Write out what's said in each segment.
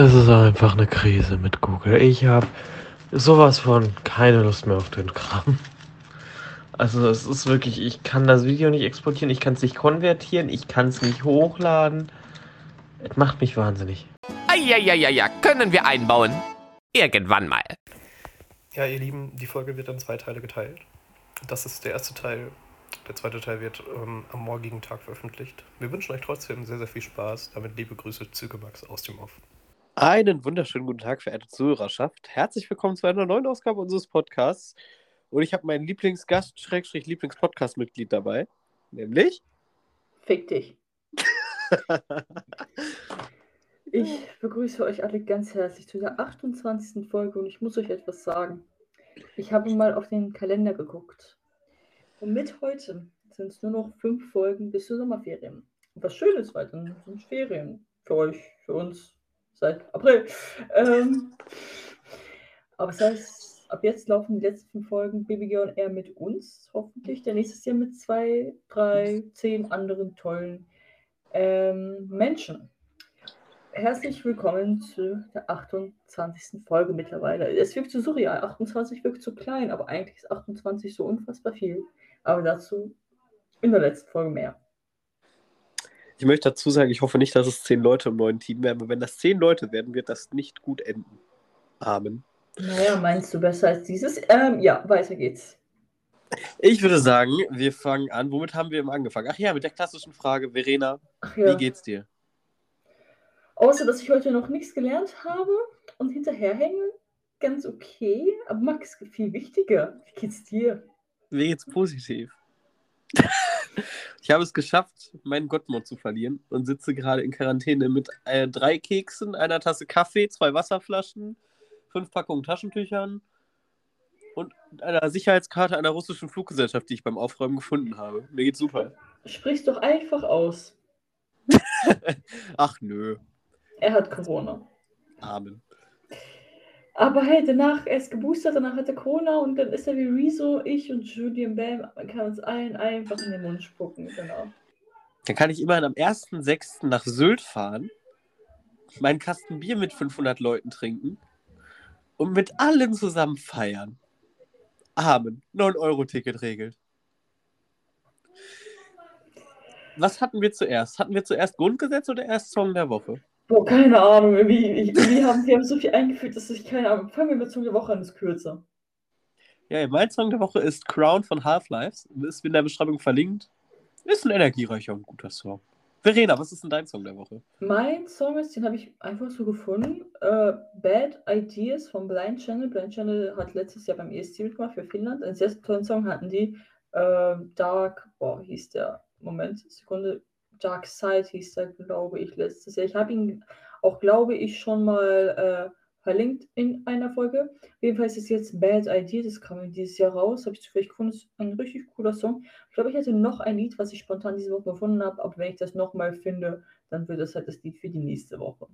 Es ist einfach eine Krise mit Google. Ich habe sowas von keine Lust mehr auf den Kram. Also es ist wirklich, ich kann das Video nicht exportieren, ich kann es nicht konvertieren, ich kann es nicht hochladen. Es macht mich wahnsinnig. Eieieiei, können wir einbauen. Irgendwann mal. Ja, ihr Lieben, die Folge wird in zwei Teile geteilt. Das ist der erste Teil. Der zweite Teil wird ähm, am morgigen Tag veröffentlicht. Wir wünschen euch trotzdem sehr, sehr viel Spaß. Damit liebe Grüße, Zügemax aus dem Off. Einen wunderschönen guten Tag, verehrte Zuhörerschaft. Herzlich willkommen zu einer neuen Ausgabe unseres Podcasts. Und ich habe meinen Lieblingsgast, Schrägstrich Lieblingspodcast-Mitglied dabei. Nämlich. Fick dich. ich begrüße euch alle ganz herzlich zu der 28. Folge und ich muss euch etwas sagen. Ich habe mal auf den Kalender geguckt. Und mit heute sind es nur noch fünf Folgen bis zur Sommerferien. Und was schön ist, weil dann sind Ferien für euch, für uns seit April. Ähm, aber das heißt, ab jetzt laufen die letzten fünf Folgen BBG und R mit uns, hoffentlich. Der nächstes Jahr mit zwei, drei, zehn anderen tollen ähm, Menschen. Herzlich willkommen zu der 28. Folge mittlerweile. Es wirkt zu surreal. 28 wirkt zu klein, aber eigentlich ist 28 so unfassbar viel. Aber dazu in der letzten Folge mehr. Ich möchte dazu sagen, ich hoffe nicht, dass es zehn Leute im neuen Team werden, aber wenn das zehn Leute werden, wird das nicht gut enden. Amen. Naja, meinst du besser als dieses? Ähm, ja, weiter geht's. Ich würde sagen, wir fangen an. Womit haben wir immer angefangen? Ach ja, mit der klassischen Frage, Verena, ja. wie geht's dir? Außer, dass ich heute noch nichts gelernt habe und hinterherhänge, ganz okay. Aber Max, viel wichtiger. Wie geht's dir? Mir geht's positiv. ich habe es geschafft, meinen Gottmod zu verlieren und sitze gerade in Quarantäne mit äh, drei Keksen, einer Tasse Kaffee, zwei Wasserflaschen, fünf Packungen Taschentüchern und einer Sicherheitskarte einer russischen Fluggesellschaft, die ich beim Aufräumen gefunden habe. Mir geht's super. Sprich doch einfach aus. Ach nö. Er hat Corona. Amen. Aber hey, danach erst geboostert, danach hat er Corona und dann ist er wie Rezo, ich und Julian Bam. Kann uns allen einfach in den Mund spucken, genau. Dann kann ich immerhin am 1.6. nach Sylt fahren, meinen Kasten Bier mit 500 Leuten trinken und mit allen zusammen feiern. Amen. 9-Euro-Ticket regelt. Was hatten wir zuerst? Hatten wir zuerst Grundgesetz oder erst Song der Woche? Boah, keine Ahnung. Wie, wie, wie haben, wir haben so viel eingeführt, dass ich keine Ahnung. Fangen wir mit Song der Woche an, ist kürzer. Ja, mein Song der Woche ist Crown von Half-Life. Ist in der Beschreibung verlinkt. Ist ein energiereicher und guter Song. Verena, was ist denn dein Song der Woche? Mein Song ist, den habe ich einfach so gefunden. Uh, Bad Ideas von Blind Channel. Blind Channel hat letztes Jahr beim ESC mitgemacht für Finnland. Einen sehr tollen Song hatten die. Uh, Dark, boah, hieß der. Moment, Sekunde. Dark Side hieß der, glaube ich, letztes Jahr. Ich habe ihn auch, glaube ich, schon mal äh, verlinkt in einer Folge. Jedenfalls ist jetzt Bad Idea, das kam dieses Jahr raus, habe ich zufällig gefunden, ist ein richtig cooler Song. Ich glaube, ich hatte noch ein Lied, was ich spontan diese Woche gefunden habe, aber wenn ich das nochmal finde, dann wird das halt das Lied für die nächste Woche.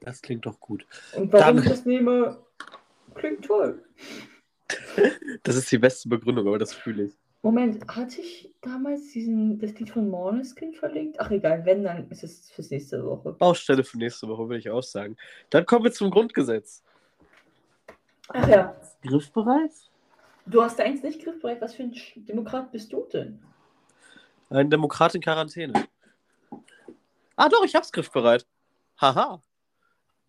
Das klingt doch gut. Und warum dann... ich das nehme, klingt toll. das ist die beste Begründung, aber das fühle ich. Moment, hatte ich damals diesen, das Lied von Måneskin verlinkt? Ach egal, wenn, dann ist es fürs nächste Woche. Baustelle für nächste Woche, würde ich auch sagen. Dann kommen wir zum Grundgesetz. Ach ja. Griffbereit? Du hast eins nicht griffbereit. Was für ein Demokrat bist du denn? Ein Demokrat in Quarantäne. Ah doch, ich hab's griffbereit. Haha.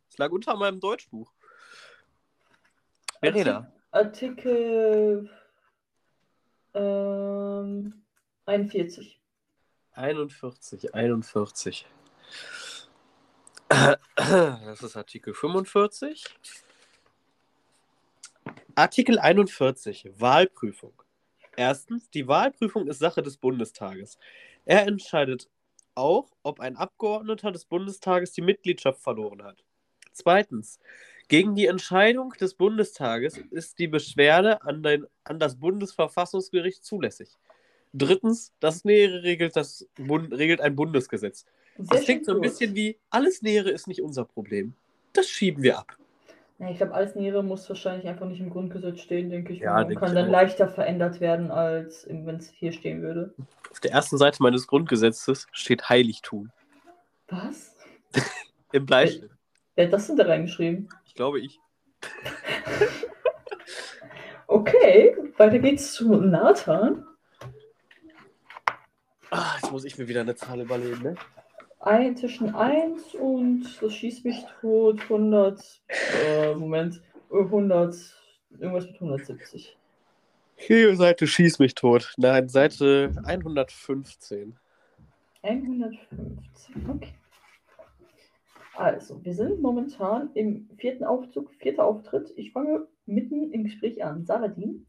Es lag unter meinem Deutschbuch. Verena. Artikel ähm, 41. 41, 41. Das ist Artikel 45. Artikel 41, Wahlprüfung. Erstens, die Wahlprüfung ist Sache des Bundestages. Er entscheidet auch, ob ein Abgeordneter des Bundestages die Mitgliedschaft verloren hat. Zweitens, gegen die Entscheidung des Bundestages ist die Beschwerde an, den, an das Bundesverfassungsgericht zulässig. Drittens, das Nähere regelt, das Bund, regelt ein Bundesgesetz. das klingt so ein bisschen wie, alles Nähere ist nicht unser Problem. Das schieben wir ab. Ja, ich glaube, alles Nähere muss wahrscheinlich einfach nicht im Grundgesetz stehen, denke ich. Ja, und kann dann auch. leichter verändert werden, als wenn es hier stehen würde. Auf der ersten Seite meines Grundgesetzes steht Heiligtum. Was? Im Bleistift. Wer hat das denn da reingeschrieben? Ich glaube ich. Okay, weiter geht's zu Nathan. Ah, jetzt muss ich mir wieder eine Zahl überlegen, ne? Ein, zwischen 1 und das schießt mich tot 100, äh, Moment, 100, irgendwas mit 170. Hier, Seite schieß mich tot. Nein, Seite 115. 115, okay. Also, wir sind momentan im vierten Aufzug, vierter Auftritt. Ich fange mitten im Gespräch an. Saladin,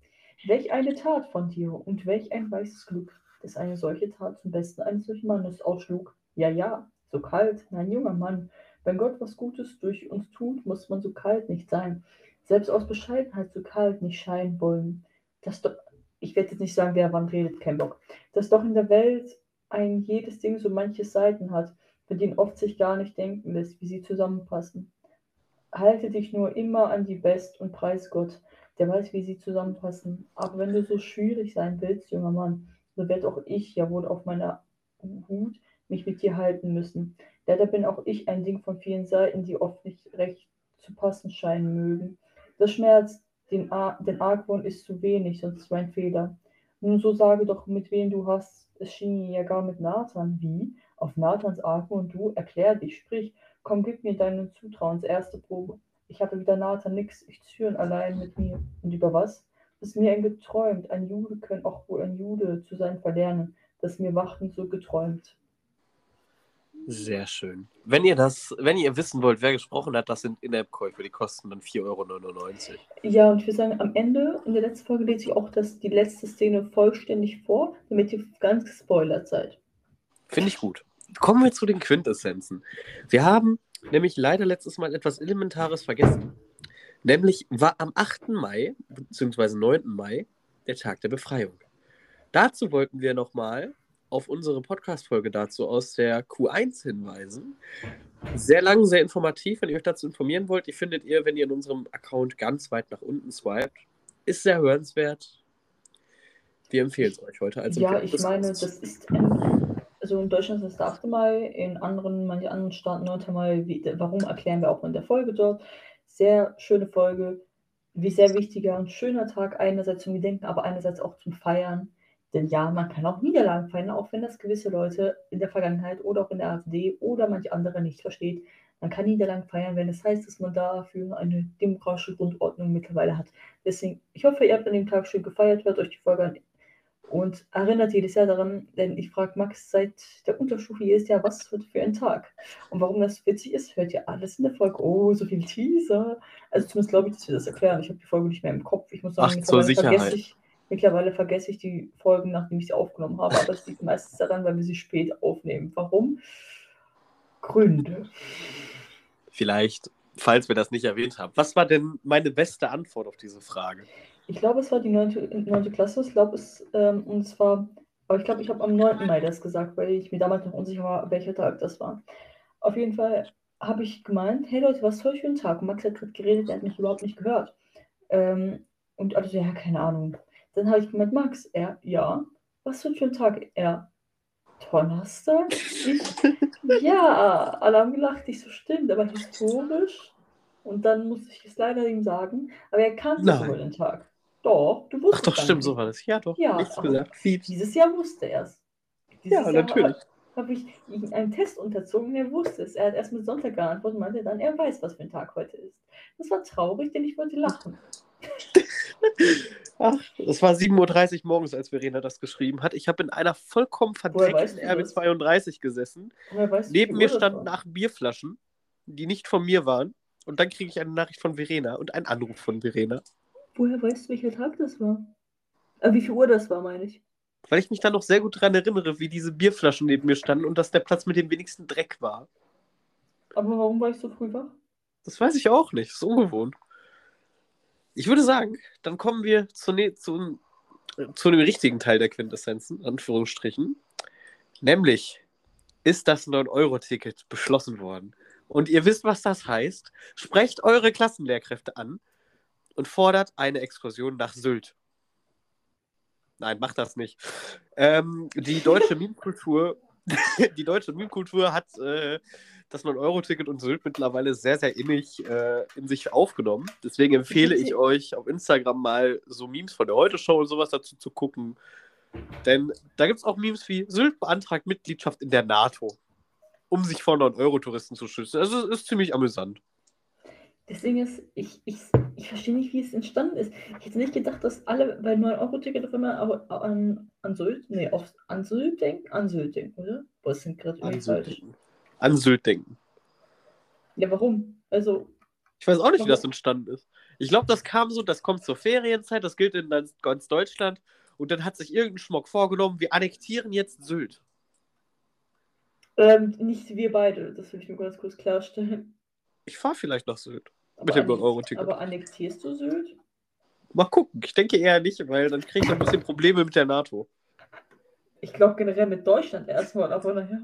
welch eine Tat von dir und welch ein weißes Glück, dass eine solche Tat zum Besten eines solchen Mannes ausschlug. Ja, ja, so kalt, mein junger Mann. Wenn Gott was Gutes durch uns tut, muss man so kalt nicht sein. Selbst aus Bescheidenheit so kalt nicht scheinen wollen. Das doch, ich werde jetzt nicht sagen, wer wann redet, kein Bock. Dass doch in der Welt ein jedes Ding so manche Seiten hat, von denen oft sich gar nicht denken lässt, wie sie zusammenpassen. Halte dich nur immer an die Best und preis Gott, der weiß, wie sie zusammenpassen. Aber wenn du so schwierig sein willst, junger Mann, so werd auch ich ja wohl auf meiner Hut mich mit dir halten müssen. Leider bin auch ich ein Ding von vielen Seiten, die oft nicht recht zu passen scheinen mögen. Das schmerzt, den, Ar den Argwohn ist zu wenig, sonst mein Fehler. Nun so sage doch, mit wem du hast. Es schien ja gar mit Nathan. Wie? Auf Nathans Argwohn du? Erklär dich, sprich. Komm, gib mir deinen Zutrauens erste Probe. Ich habe wieder Nathan nix, ich zürn allein mit mir. Und über was? Das ist mir ein geträumt. Ein Jude können auch wohl ein Jude zu sein verlernen. Das mir wachten so geträumt. Sehr schön. Wenn ihr das, wenn ihr wissen wollt, wer gesprochen hat, das sind In-App-Käufe, die kosten dann 4,99 Euro. Ja, und ich würde sagen, am Ende, in der letzten Folge lese ich auch das, die letzte Szene vollständig vor, damit ihr ganz gespoilert seid. Finde ich gut. Kommen wir zu den Quintessenzen. Wir haben nämlich leider letztes Mal etwas Elementares vergessen. Nämlich war am 8. Mai, beziehungsweise 9. Mai, der Tag der Befreiung. Dazu wollten wir nochmal auf unsere Podcast-Folge dazu aus der Q1 hinweisen. Sehr lang, sehr informativ. Wenn ihr euch dazu informieren wollt, die findet ihr, wenn ihr in unserem Account ganz weit nach unten swiped. Ist sehr hörenswert. Wir empfehlen es euch heute. Also ja, ich meine, das ist also in Deutschland ist es der 8. Mai, in anderen, manchen anderen Staaten 9. Mai. Wie, warum erklären wir auch in der Folge dort? Sehr schöne Folge. Wie sehr wichtiger und schöner Tag, einerseits zum Gedenken, aber einerseits auch zum Feiern. Denn ja, man kann auch Niederlagen feiern, auch wenn das gewisse Leute in der Vergangenheit oder auch in der AfD oder manche andere nicht versteht. Man kann Niederlagen feiern, wenn es heißt, dass man dafür eine demokratische Grundordnung mittlerweile hat. Deswegen, ich hoffe, ihr habt an dem Tag schön gefeiert, hört euch die Folge an und erinnert jedes Jahr daran, denn ich frage Max seit der Unterstufe jedes Jahr, was wird für ein Tag? Und warum das witzig ist, hört ihr alles in der Folge. Oh, so viel Teaser. Also zumindest glaube ich, dass wir das erklären. Ich habe die Folge nicht mehr im Kopf. Ich muss sagen, Ach, zur Sicherheit. vergesse ich, Mittlerweile vergesse ich die Folgen, nachdem ich sie aufgenommen habe, aber es liegt meistens daran, weil wir sie spät aufnehmen. Warum? Gründe. Vielleicht, falls wir das nicht erwähnt haben. Was war denn meine beste Antwort auf diese Frage? Ich glaube, es war die 9. 9. Klasse. Ich glaube, es, ähm, und zwar, aber ich glaube, ich habe am 9. Mai das gesagt, weil ich mir damals noch unsicher war, welcher Tag das war. Auf jeden Fall habe ich gemeint, hey Leute, was soll ich für ein Tag? Und Max hat gerade geredet, er hat mich überhaupt nicht gehört. Ähm, und also, ja, keine Ahnung. Dann habe ich gemeint, Max, er, ja, was für ein Tag? Er, Donnerstag? Ich, ja, alle haben gelacht, ich so, stimmt, aber historisch. Und dann musste ich es leider ihm sagen, aber er kannte sogar den Tag. Doch, du wusstest Ach doch, stimmt, nicht. so war das. Ja, doch. Ja, nichts gesagt. Dieses Jahr wusste er es. Ja, natürlich. Habe ich ihm einen Test unterzogen, er wusste es. Er hat erst mit Sonntag geantwortet und meinte dann, er weiß, was für ein Tag heute ist. Das war traurig, denn ich wollte lachen. Ach, es war 7.30 Uhr morgens, als Verena das geschrieben hat. Ich habe in einer vollkommen das? RB32 gesessen. Weißt Neben mir standen acht Bierflaschen, die nicht von mir waren. Und dann kriege ich eine Nachricht von Verena und einen Anruf von Verena. Woher weißt du, welcher Tag das war? Äh, wie viel Uhr das war, meine ich. Weil ich mich dann noch sehr gut daran erinnere, wie diese Bierflaschen neben mir standen und dass der Platz mit dem wenigsten Dreck war. Aber warum war ich so früh wach? Das weiß ich auch nicht. Das ist ungewohnt. Ich würde sagen, dann kommen wir zu, ne zu, zu dem richtigen Teil der Quintessenzen, Anführungsstrichen. Nämlich, ist das 9-Euro-Ticket beschlossen worden? Und ihr wisst, was das heißt. Sprecht eure Klassenlehrkräfte an und fordert eine Exkursion nach Sylt. Nein, macht das nicht. Ähm, die deutsche Meme-Kultur die deutsche Meme-Kultur hat äh, das 9-Euro-Ticket und Sylt mittlerweile sehr, sehr innig äh, in sich aufgenommen. Deswegen empfehle ich euch auf Instagram mal so Memes von der Heute-Show und sowas dazu zu gucken. Denn da gibt es auch Memes wie Sylt beantragt Mitgliedschaft in der NATO, um sich vor 9-Euro-Touristen zu schützen. Also es ist ziemlich amüsant. Das Ding ist, ich, ich, ich verstehe nicht, wie es entstanden ist. Ich hätte nicht gedacht, dass alle bei 9-Euro-Ticket auf einmal an, an Sylt, nee, auf, an Sylt denken, an Sylt denken, oder? Boah, das sind gerade An irgendwie Sylt, falsch. denken. An Sylt denken. Ja, warum? Also, Ich weiß auch nicht, wie Warum? das entstanden ist. Ich glaube, das kam so, das kommt zur Ferienzeit, das gilt in ganz, ganz Deutschland. Und dann hat sich irgendein Schmock vorgenommen, wir annektieren jetzt Sylt. ähm, nicht wir beide, das will ich nur ganz kurz klarstellen. Ich fahre vielleicht nach Sylt. Aber Mit dem annex- 9-Euro-Ticket. Aber annektierst du Sylt? Mal gucken. Ich denke eher nicht, weil dann kriege ich ein bisschen Probleme mit der NATO. Ich glaube generell mit Deutschland erstmal, aber naja.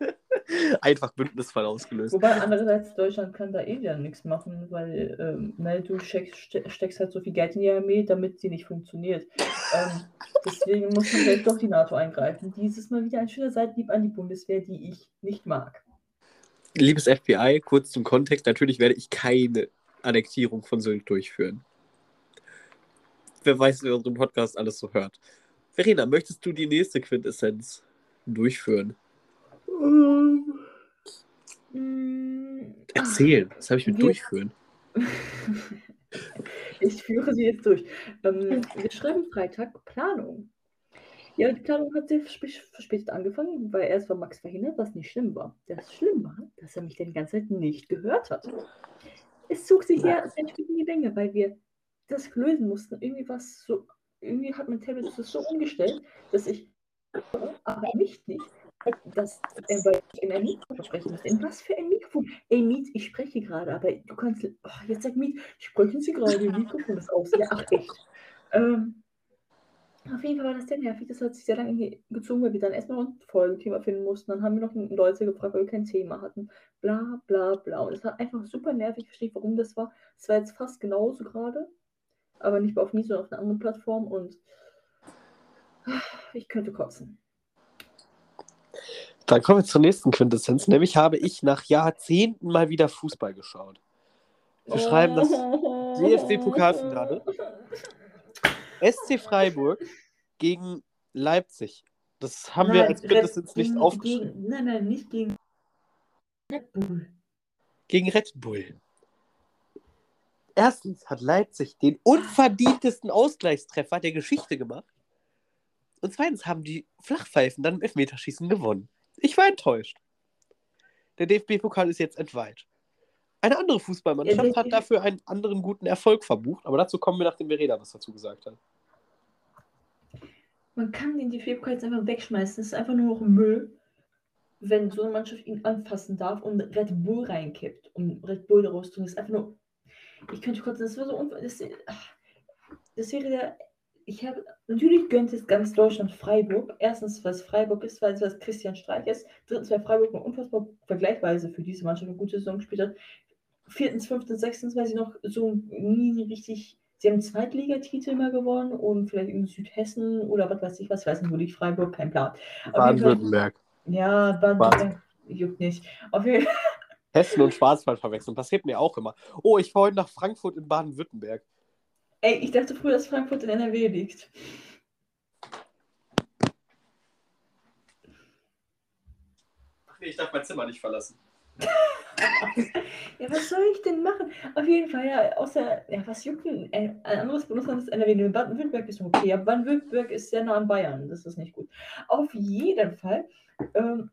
Einfach Bündnisfall ausgelöst. Wobei andererseits Deutschland kann da eh wieder nichts machen, weil ähm, ne, du steckst, ste- steckst halt so viel Geld in die Armee, damit sie nicht funktioniert. Ähm, deswegen muss man vielleicht doch die NATO eingreifen. Dieses Mal wieder ein schöner Seitenhieb an die Bundeswehr, die ich nicht mag. Liebes FBI, kurz zum Kontext, natürlich werde ich keine Annektierung von Sylt durchführen. Wer weiß, wer unseren Podcast alles so hört. Verena, möchtest du die nächste Quintessenz durchführen? Erzählen. Was habe ich mit durchführen? Ich führe sie jetzt durch. Ähm, wir schreiben Freitag Planung. Ja, die Planung hat sehr versp- verspätet angefangen, weil erst war Max verhindert, was nicht schlimm war. Das Schlimm war, dass er mich dann die ganze Zeit nicht gehört hat. Es zog sich sehr, sehr in die Länge, weil wir das lösen mussten. Irgendwie was so, irgendwie hat mein Tablet das so umgestellt, dass ich aber nicht nicht, dass äh, weil ich in ein Mikrofon sprechen muss. In was für ein Mikrofon? Ey, Miet, ich spreche gerade, aber du kannst. Oh, jetzt sag Miet, sprechen Sie gerade, Ihr Mikrofon ist aus. Ja, ach echt. Ähm, auf jeden Fall war das sehr nervig. Das hat sich sehr lange ge- gezogen, weil wir dann erstmal ein Folgethema finden mussten. Dann haben wir noch Leute gefragt, weil wir kein Thema hatten. Bla, bla, bla. Und es war einfach super nervig. Ich verstehe warum das war. Es war jetzt fast genauso gerade. Aber nicht mehr auf Miet, sondern auf einer anderen Plattform. Und ich könnte kotzen. Dann kommen wir zur nächsten Quintessenz. Nämlich habe ich nach Jahrzehnten mal wieder Fußball geschaut. Wir schreiben das DFB-Pokalfinale. SC Freiburg gegen Leipzig. Das haben wir Nein, als Quintessenz Red- nicht aufgeschrieben. Gegen, nein, nein, nicht gegen Red Bull. Gegen Red Bull. Erstens hat Leipzig den unverdientesten Ausgleichstreffer der Geschichte gemacht. Und zweitens haben die Flachpfeifen dann im Elfmeterschießen gewonnen. Ich war enttäuscht. Der DFB-Pokal ist jetzt entweiht. Eine andere Fußballmannschaft hat dafür einen anderen guten Erfolg verbucht, aber dazu kommen wir, nachdem Verena was dazu gesagt hat. Man kann den DFB-Pokal jetzt einfach wegschmeißen. Es ist einfach nur noch Müll, wenn so eine Mannschaft ihn anfassen darf und Red Bull reinkippt. Und Red Bull daraus tun. Das ist einfach nur. Ich könnte kurz, das wäre so unver das, das wäre der. Ich habe. Natürlich gönnt es ganz Deutschland Freiburg. Erstens, was Freiburg ist, weil es was Christian Streich ist. Drittens, weil Freiburg eine unfassbar vergleichsweise für diese Mannschaft eine gute Saison gespielt hat. Viertens, fünftens, sechstens, weil sie noch so nie richtig Sie haben Zweitligatitel mal gewonnen und vielleicht in Südhessen oder was weiß ich was, ich weiß nicht, wo liegt Freiburg, kein Plan. Baden-Württemberg. Ja, Baden-Württemberg, juckt nicht. Auf jeden Fall, Hessen und Schwarzwald verwechseln. Passiert mir auch immer. Oh, ich fahre heute nach Frankfurt in Baden-Württemberg. ey, ich dachte früher, dass Frankfurt in NRW liegt. Ach nee, ich darf mein Zimmer nicht verlassen. Ja, was soll ich denn machen? Auf jeden Fall, ja, außer, ja, was juckt denn? Äh, Ein anderes Bundesland ist NRW. Nur Baden-Württemberg ist okay. Ja, Baden-Württemberg ist sehr nah an Bayern. Das ist nicht gut. Auf jeden Fall. Ähm,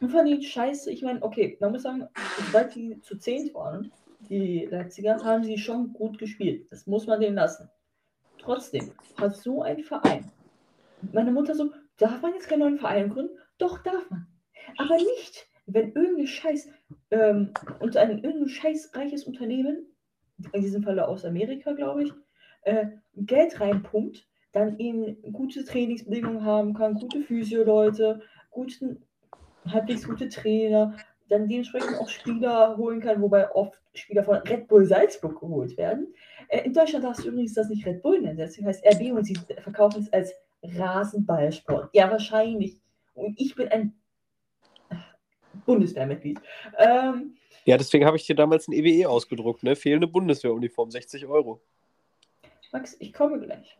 von den Scheiße, ich meine, okay, man muss sagen, sobald die zu zehnt waren, die Leipziger, haben sie schon gut gespielt. Das muss man denen lassen. Trotzdem hat so ein Verein, meine Mutter so, darf man jetzt keinen neuen Verein gründen? Doch, darf man. Aber nicht, wenn irgendein Scheiß, ähm, und ein irgendein scheißreiches Unternehmen, in diesem Falle aus Amerika, glaube ich, äh, Geld reinpumpt, dann eben gute Trainingsbedingungen haben kann, gute Physio-Leute, guten, halbwegs gute Trainer, dann dementsprechend auch Spieler holen kann, wobei oft Spieler von Red Bull Salzburg geholt werden. Äh, in Deutschland darfst du übrigens das nicht Red Bull nennen, deswegen heißt RB und sie verkaufen es als Rasenballsport. Ja, wahrscheinlich. Und ich bin ein Bundeswehrmitglied. Ähm, Ja, deswegen habe ich dir damals ein EWE ausgedruckt, ne? Fehlende Bundeswehruniform, 60 Euro. Max, ich komme gleich.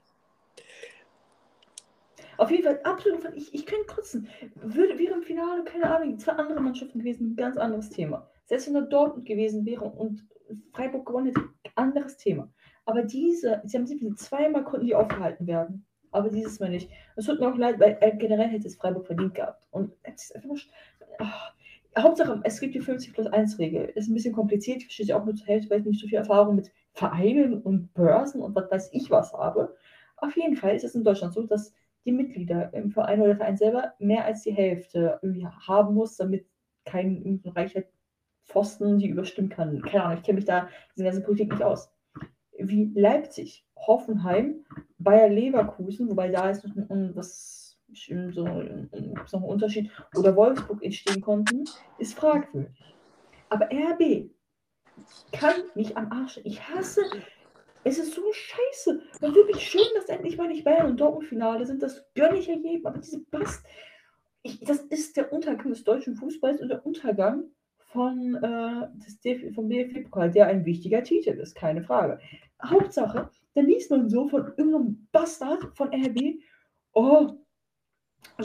Auf jeden Fall, absolut, ich, ich könnte kotzen. Würde, wäre im Finale, keine Ahnung, zwei andere Mannschaften gewesen, ein ganz anderes Thema. Selbst wenn er Dortmund gewesen wäre und Freiburg gewonnen hätte, anderes Thema. Aber diese, sie haben sich zweimal konnten die aufgehalten werden. Aber dieses Mal nicht. Es tut mir auch leid, weil äh, generell hätte es Freiburg verdient gehabt. Und es ist einfach nur. Hauptsache, es gibt die 50 plus 1 Regel. Ist ein bisschen kompliziert, ich verstehe sie auch nur zur Hälfte, weil ich nicht so viel Erfahrung mit Vereinen und Börsen und was weiß ich was habe. Auf jeden Fall ist es in Deutschland so, dass die Mitglieder im Verein oder der Verein selber mehr als die Hälfte haben muss, damit kein reicher Pfosten die überstimmen kann. Keine Ahnung, ich kenne mich da in dieser ganzen Politik nicht aus. Wie Leipzig, Hoffenheim, Bayer Leverkusen, wobei da ist noch ein, was, so, ein, ein, gibt's noch einen Unterschied, oder Wolfsburg entstehen konnten, ist fragwürdig. Aber RB kann mich am Arsch. Ich hasse. Es ist so scheiße. Man wirklich schön, dass endlich mal nicht Bayern und Dortmund Finale sind. Das gönne ich ja jedem. Aber diese Bast. Ich, das ist der Untergang des deutschen Fußballs und der Untergang von, äh, des DF vom DFB-Pokal, der ein wichtiger Titel ist, keine Frage. Hauptsache, dann liest man so von irgendeinem Bastard von RB, oh,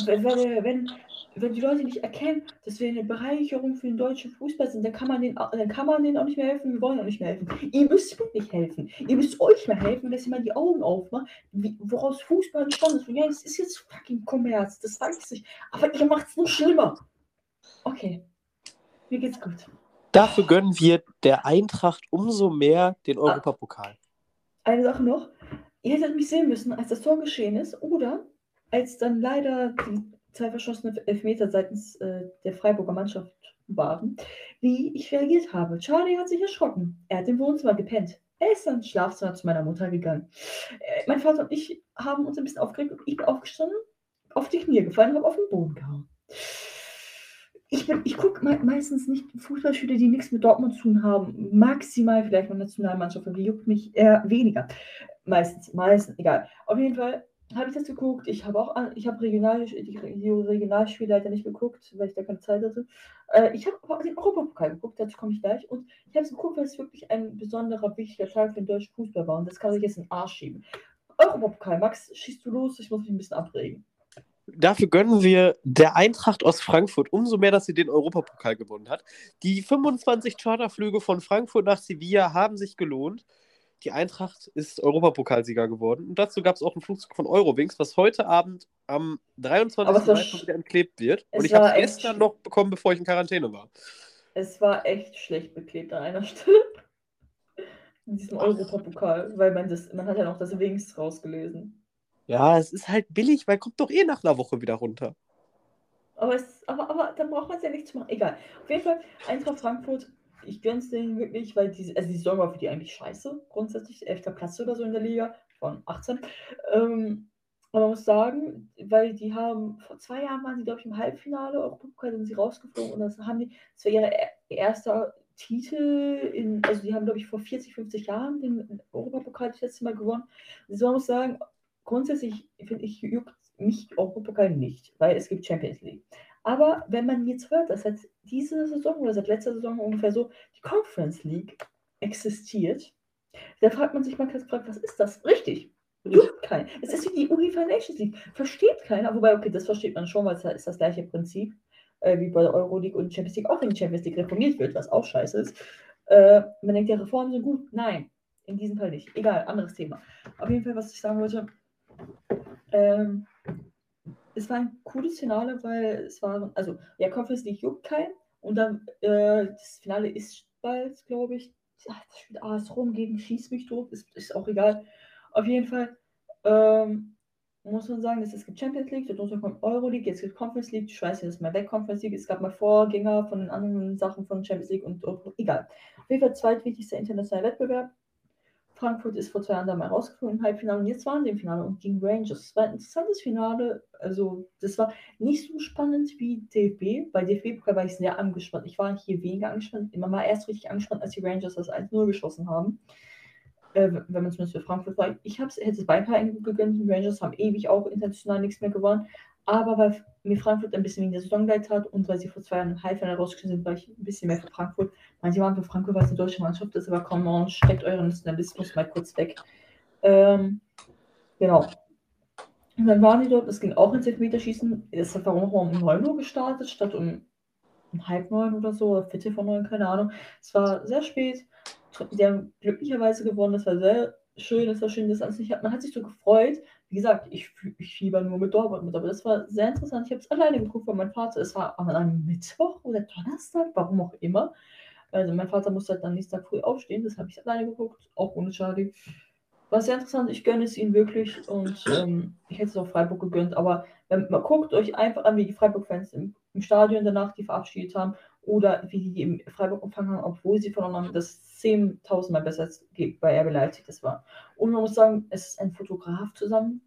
wenn, wenn, wenn, wenn die Leute nicht erkennen, dass wir eine Bereicherung für den deutschen Fußball sind, dann kann man denen, dann kann man denen auch nicht mehr helfen, wir wollen auch nicht mehr helfen. Ihr müsst mir nicht helfen. Ihr müsst euch mal helfen, dass ihr mal die Augen aufmacht, wie, woraus Fußball entstanden ist. Und ja, es ist jetzt fucking Kommerz, das weiß ich. Aber ihr macht es nur schlimmer. Okay. Mir geht's gut. Dafür gönnen wir der Eintracht umso mehr den Europapokal. Eine Sache noch. Ihr hättet mich sehen müssen, als das Tor geschehen ist oder als dann leider die zwei verschossenen Elfmeter seitens äh, der Freiburger Mannschaft waren, wie ich reagiert habe. Charlie hat sich erschrocken. Er hat im Wohnzimmer gepennt. Er ist dann ins Schlafzimmer zu meiner Mutter gegangen. Äh, mein Vater und ich haben uns ein bisschen aufgeregt und ich bin aufgestanden, auf die Knie gefallen und habe auf den Boden gehauen. Ich, ich gucke me meistens nicht Fußballspiele, die nichts mit Dortmund zu tun haben. Maximal vielleicht noch Nationalmannschaft, die juckt mich eher weniger. Meistens, meistens, egal. Auf jeden Fall habe ich das geguckt. Ich habe auch, ich habe Regional, die die Regionalspiele leider nicht geguckt, weil ich da keine Zeit hatte. Äh, ich habe den Europapokal geguckt, dazu komme ich gleich. Und ich habe es geguckt, weil es wirklich ein besonderer, wichtiger Tag für den deutschen Fußball war. Und das kann sich jetzt in den Arsch schieben. Europapokal, Max, schießt du los? Ich muss mich ein bisschen abregen. Dafür gönnen wir der Eintracht aus Frankfurt umso mehr, dass sie den Europapokal gewonnen hat. Die 25 Charterflüge von Frankfurt nach Sevilla haben sich gelohnt. Die Eintracht ist Europapokalsieger geworden. Und dazu gab es auch einen Flugzeug von Eurowings, was heute Abend am 23. Aber es war Mai sch- schon wieder entklebt wird. Und ich habe es gestern noch bekommen, bevor ich in Quarantäne war. Es war echt schlecht beklebt an einer Stelle. In diesem Europapokal, weil man das, man hat ja noch das Wings rausgelesen. Ja, es ist halt billig, weil kommt doch eh nach einer Woche wieder runter. Aber, es, aber, aber dann braucht man es ja nicht zu machen. Egal. Auf jeden Fall, Eintracht Frankfurt, ich gönn's denen wirklich, weil die, also die Saison war für die eigentlich scheiße, grundsätzlich. 11. Platz oder so in der Liga von 18. Ähm, aber man muss sagen, weil die haben, vor zwei Jahren waren sie, glaube ich, im Halbfinale, Europapokal sind sie rausgeflogen und das haben die, das war ihr erster Titel in, also die haben, glaube ich, vor 40, 50 Jahren den Europapokal das letzte Mal gewonnen. Also man muss sagen, grundsätzlich finde ich, juckt mich Europapokal nicht, weil es gibt Champions League. Aber wenn man jetzt hört, dass seit dieser Saison oder seit letzter Saison ungefähr so die Conference League existiert, da fragt man sich mal gefragt, was ist das? Richtig. Juckt keinen. Es ist wie die UEFA Nations League. Versteht keiner. Wobei, okay, das versteht man schon, weil es ist das gleiche Prinzip äh, wie bei der Euroleague und Champions League, auch wenn die Champions League reformiert wird, was auch scheiße ist. Äh, man denkt, ja, Reformen sind gut. Nein, in diesem Fall nicht. Egal, anderes Thema. Auf jeden Fall, was ich sagen wollte, ähm, es war ein cooles Finale, weil es war, also, ja, Conference League juckt keinen. Und dann, äh, das Finale ist bald, glaube ich. Ja, das spielt AS Rom gegen Schieß mich tot, ist, ist auch egal. Auf jeden Fall, ähm, muss man sagen, es gibt Champions League, darunter kommt Euroleague, jetzt gibt Conference League, ich weiß jetzt mal weg, Conference League, es gab mal Vorgänger von den anderen Sachen von Champions League und Euro- egal. Auf jeden Fall zweitwichtigster internationaler Wettbewerb. Frankfurt ist vor zwei Jahren da mal rausgeflogen im Halbfinale und jetzt waren sie im Finale und gegen Rangers. Es war ein interessantes Finale. Also, das war nicht so spannend wie DFB. Bei DFB-Pokal war ich sehr angespannt. Ich war hier weniger angespannt. Man war erst richtig angespannt, als die Rangers das 1-0 geschossen haben. Äh, wenn man zumindest für Frankfurt war. Ich hätte es beinahe gegönnt. Die Rangers haben ewig auch international nichts mehr gewonnen. Aber weil mir Frankfurt ein bisschen wegen der Saison leid hat und weil sie vor zwei Jahren im Halbfinale rausgeschnitten sind, war ich ein bisschen mehr für Frankfurt. Manche waren für Frankfurt, weil es eine deutsche Mannschaft ist, aber komm on, steckt euren Nationalismus mal kurz weg. Ähm, genau. Und dann waren die dort, es ging auch ins Elfmeterschießen. Es hat warum um 9 Uhr gestartet, statt um, um halb neun oder so, oder Viertel vor neun, keine Ahnung. Es war sehr spät. Die haben glücklicherweise gewonnen, das war sehr schön, das war schön, das nicht hat. Man hat sich so gefreut. Wie gesagt, ich, ich fieber nur mit Dortmund mit, aber das war sehr interessant. Ich habe es alleine geguckt, weil mein Vater, es war an einem Mittwoch oder Donnerstag, warum auch immer. Also mein Vater musste halt dann nächsten Tag früh aufstehen, das habe ich alleine geguckt, auch ohne Charlie. War sehr interessant, ich gönne es ihnen wirklich und ähm, ich hätte es auch Freiburg gegönnt, aber wenn, man guckt euch einfach an, wie die Freiburg-Fans im, im Stadion danach die verabschiedet haben oder wie die im Freiburg empfangen haben, obwohl sie verloren haben, das 10.000 Mal besser als bei RB Leipzig das war. Und man muss sagen, es ist ein Fotograf zusammen.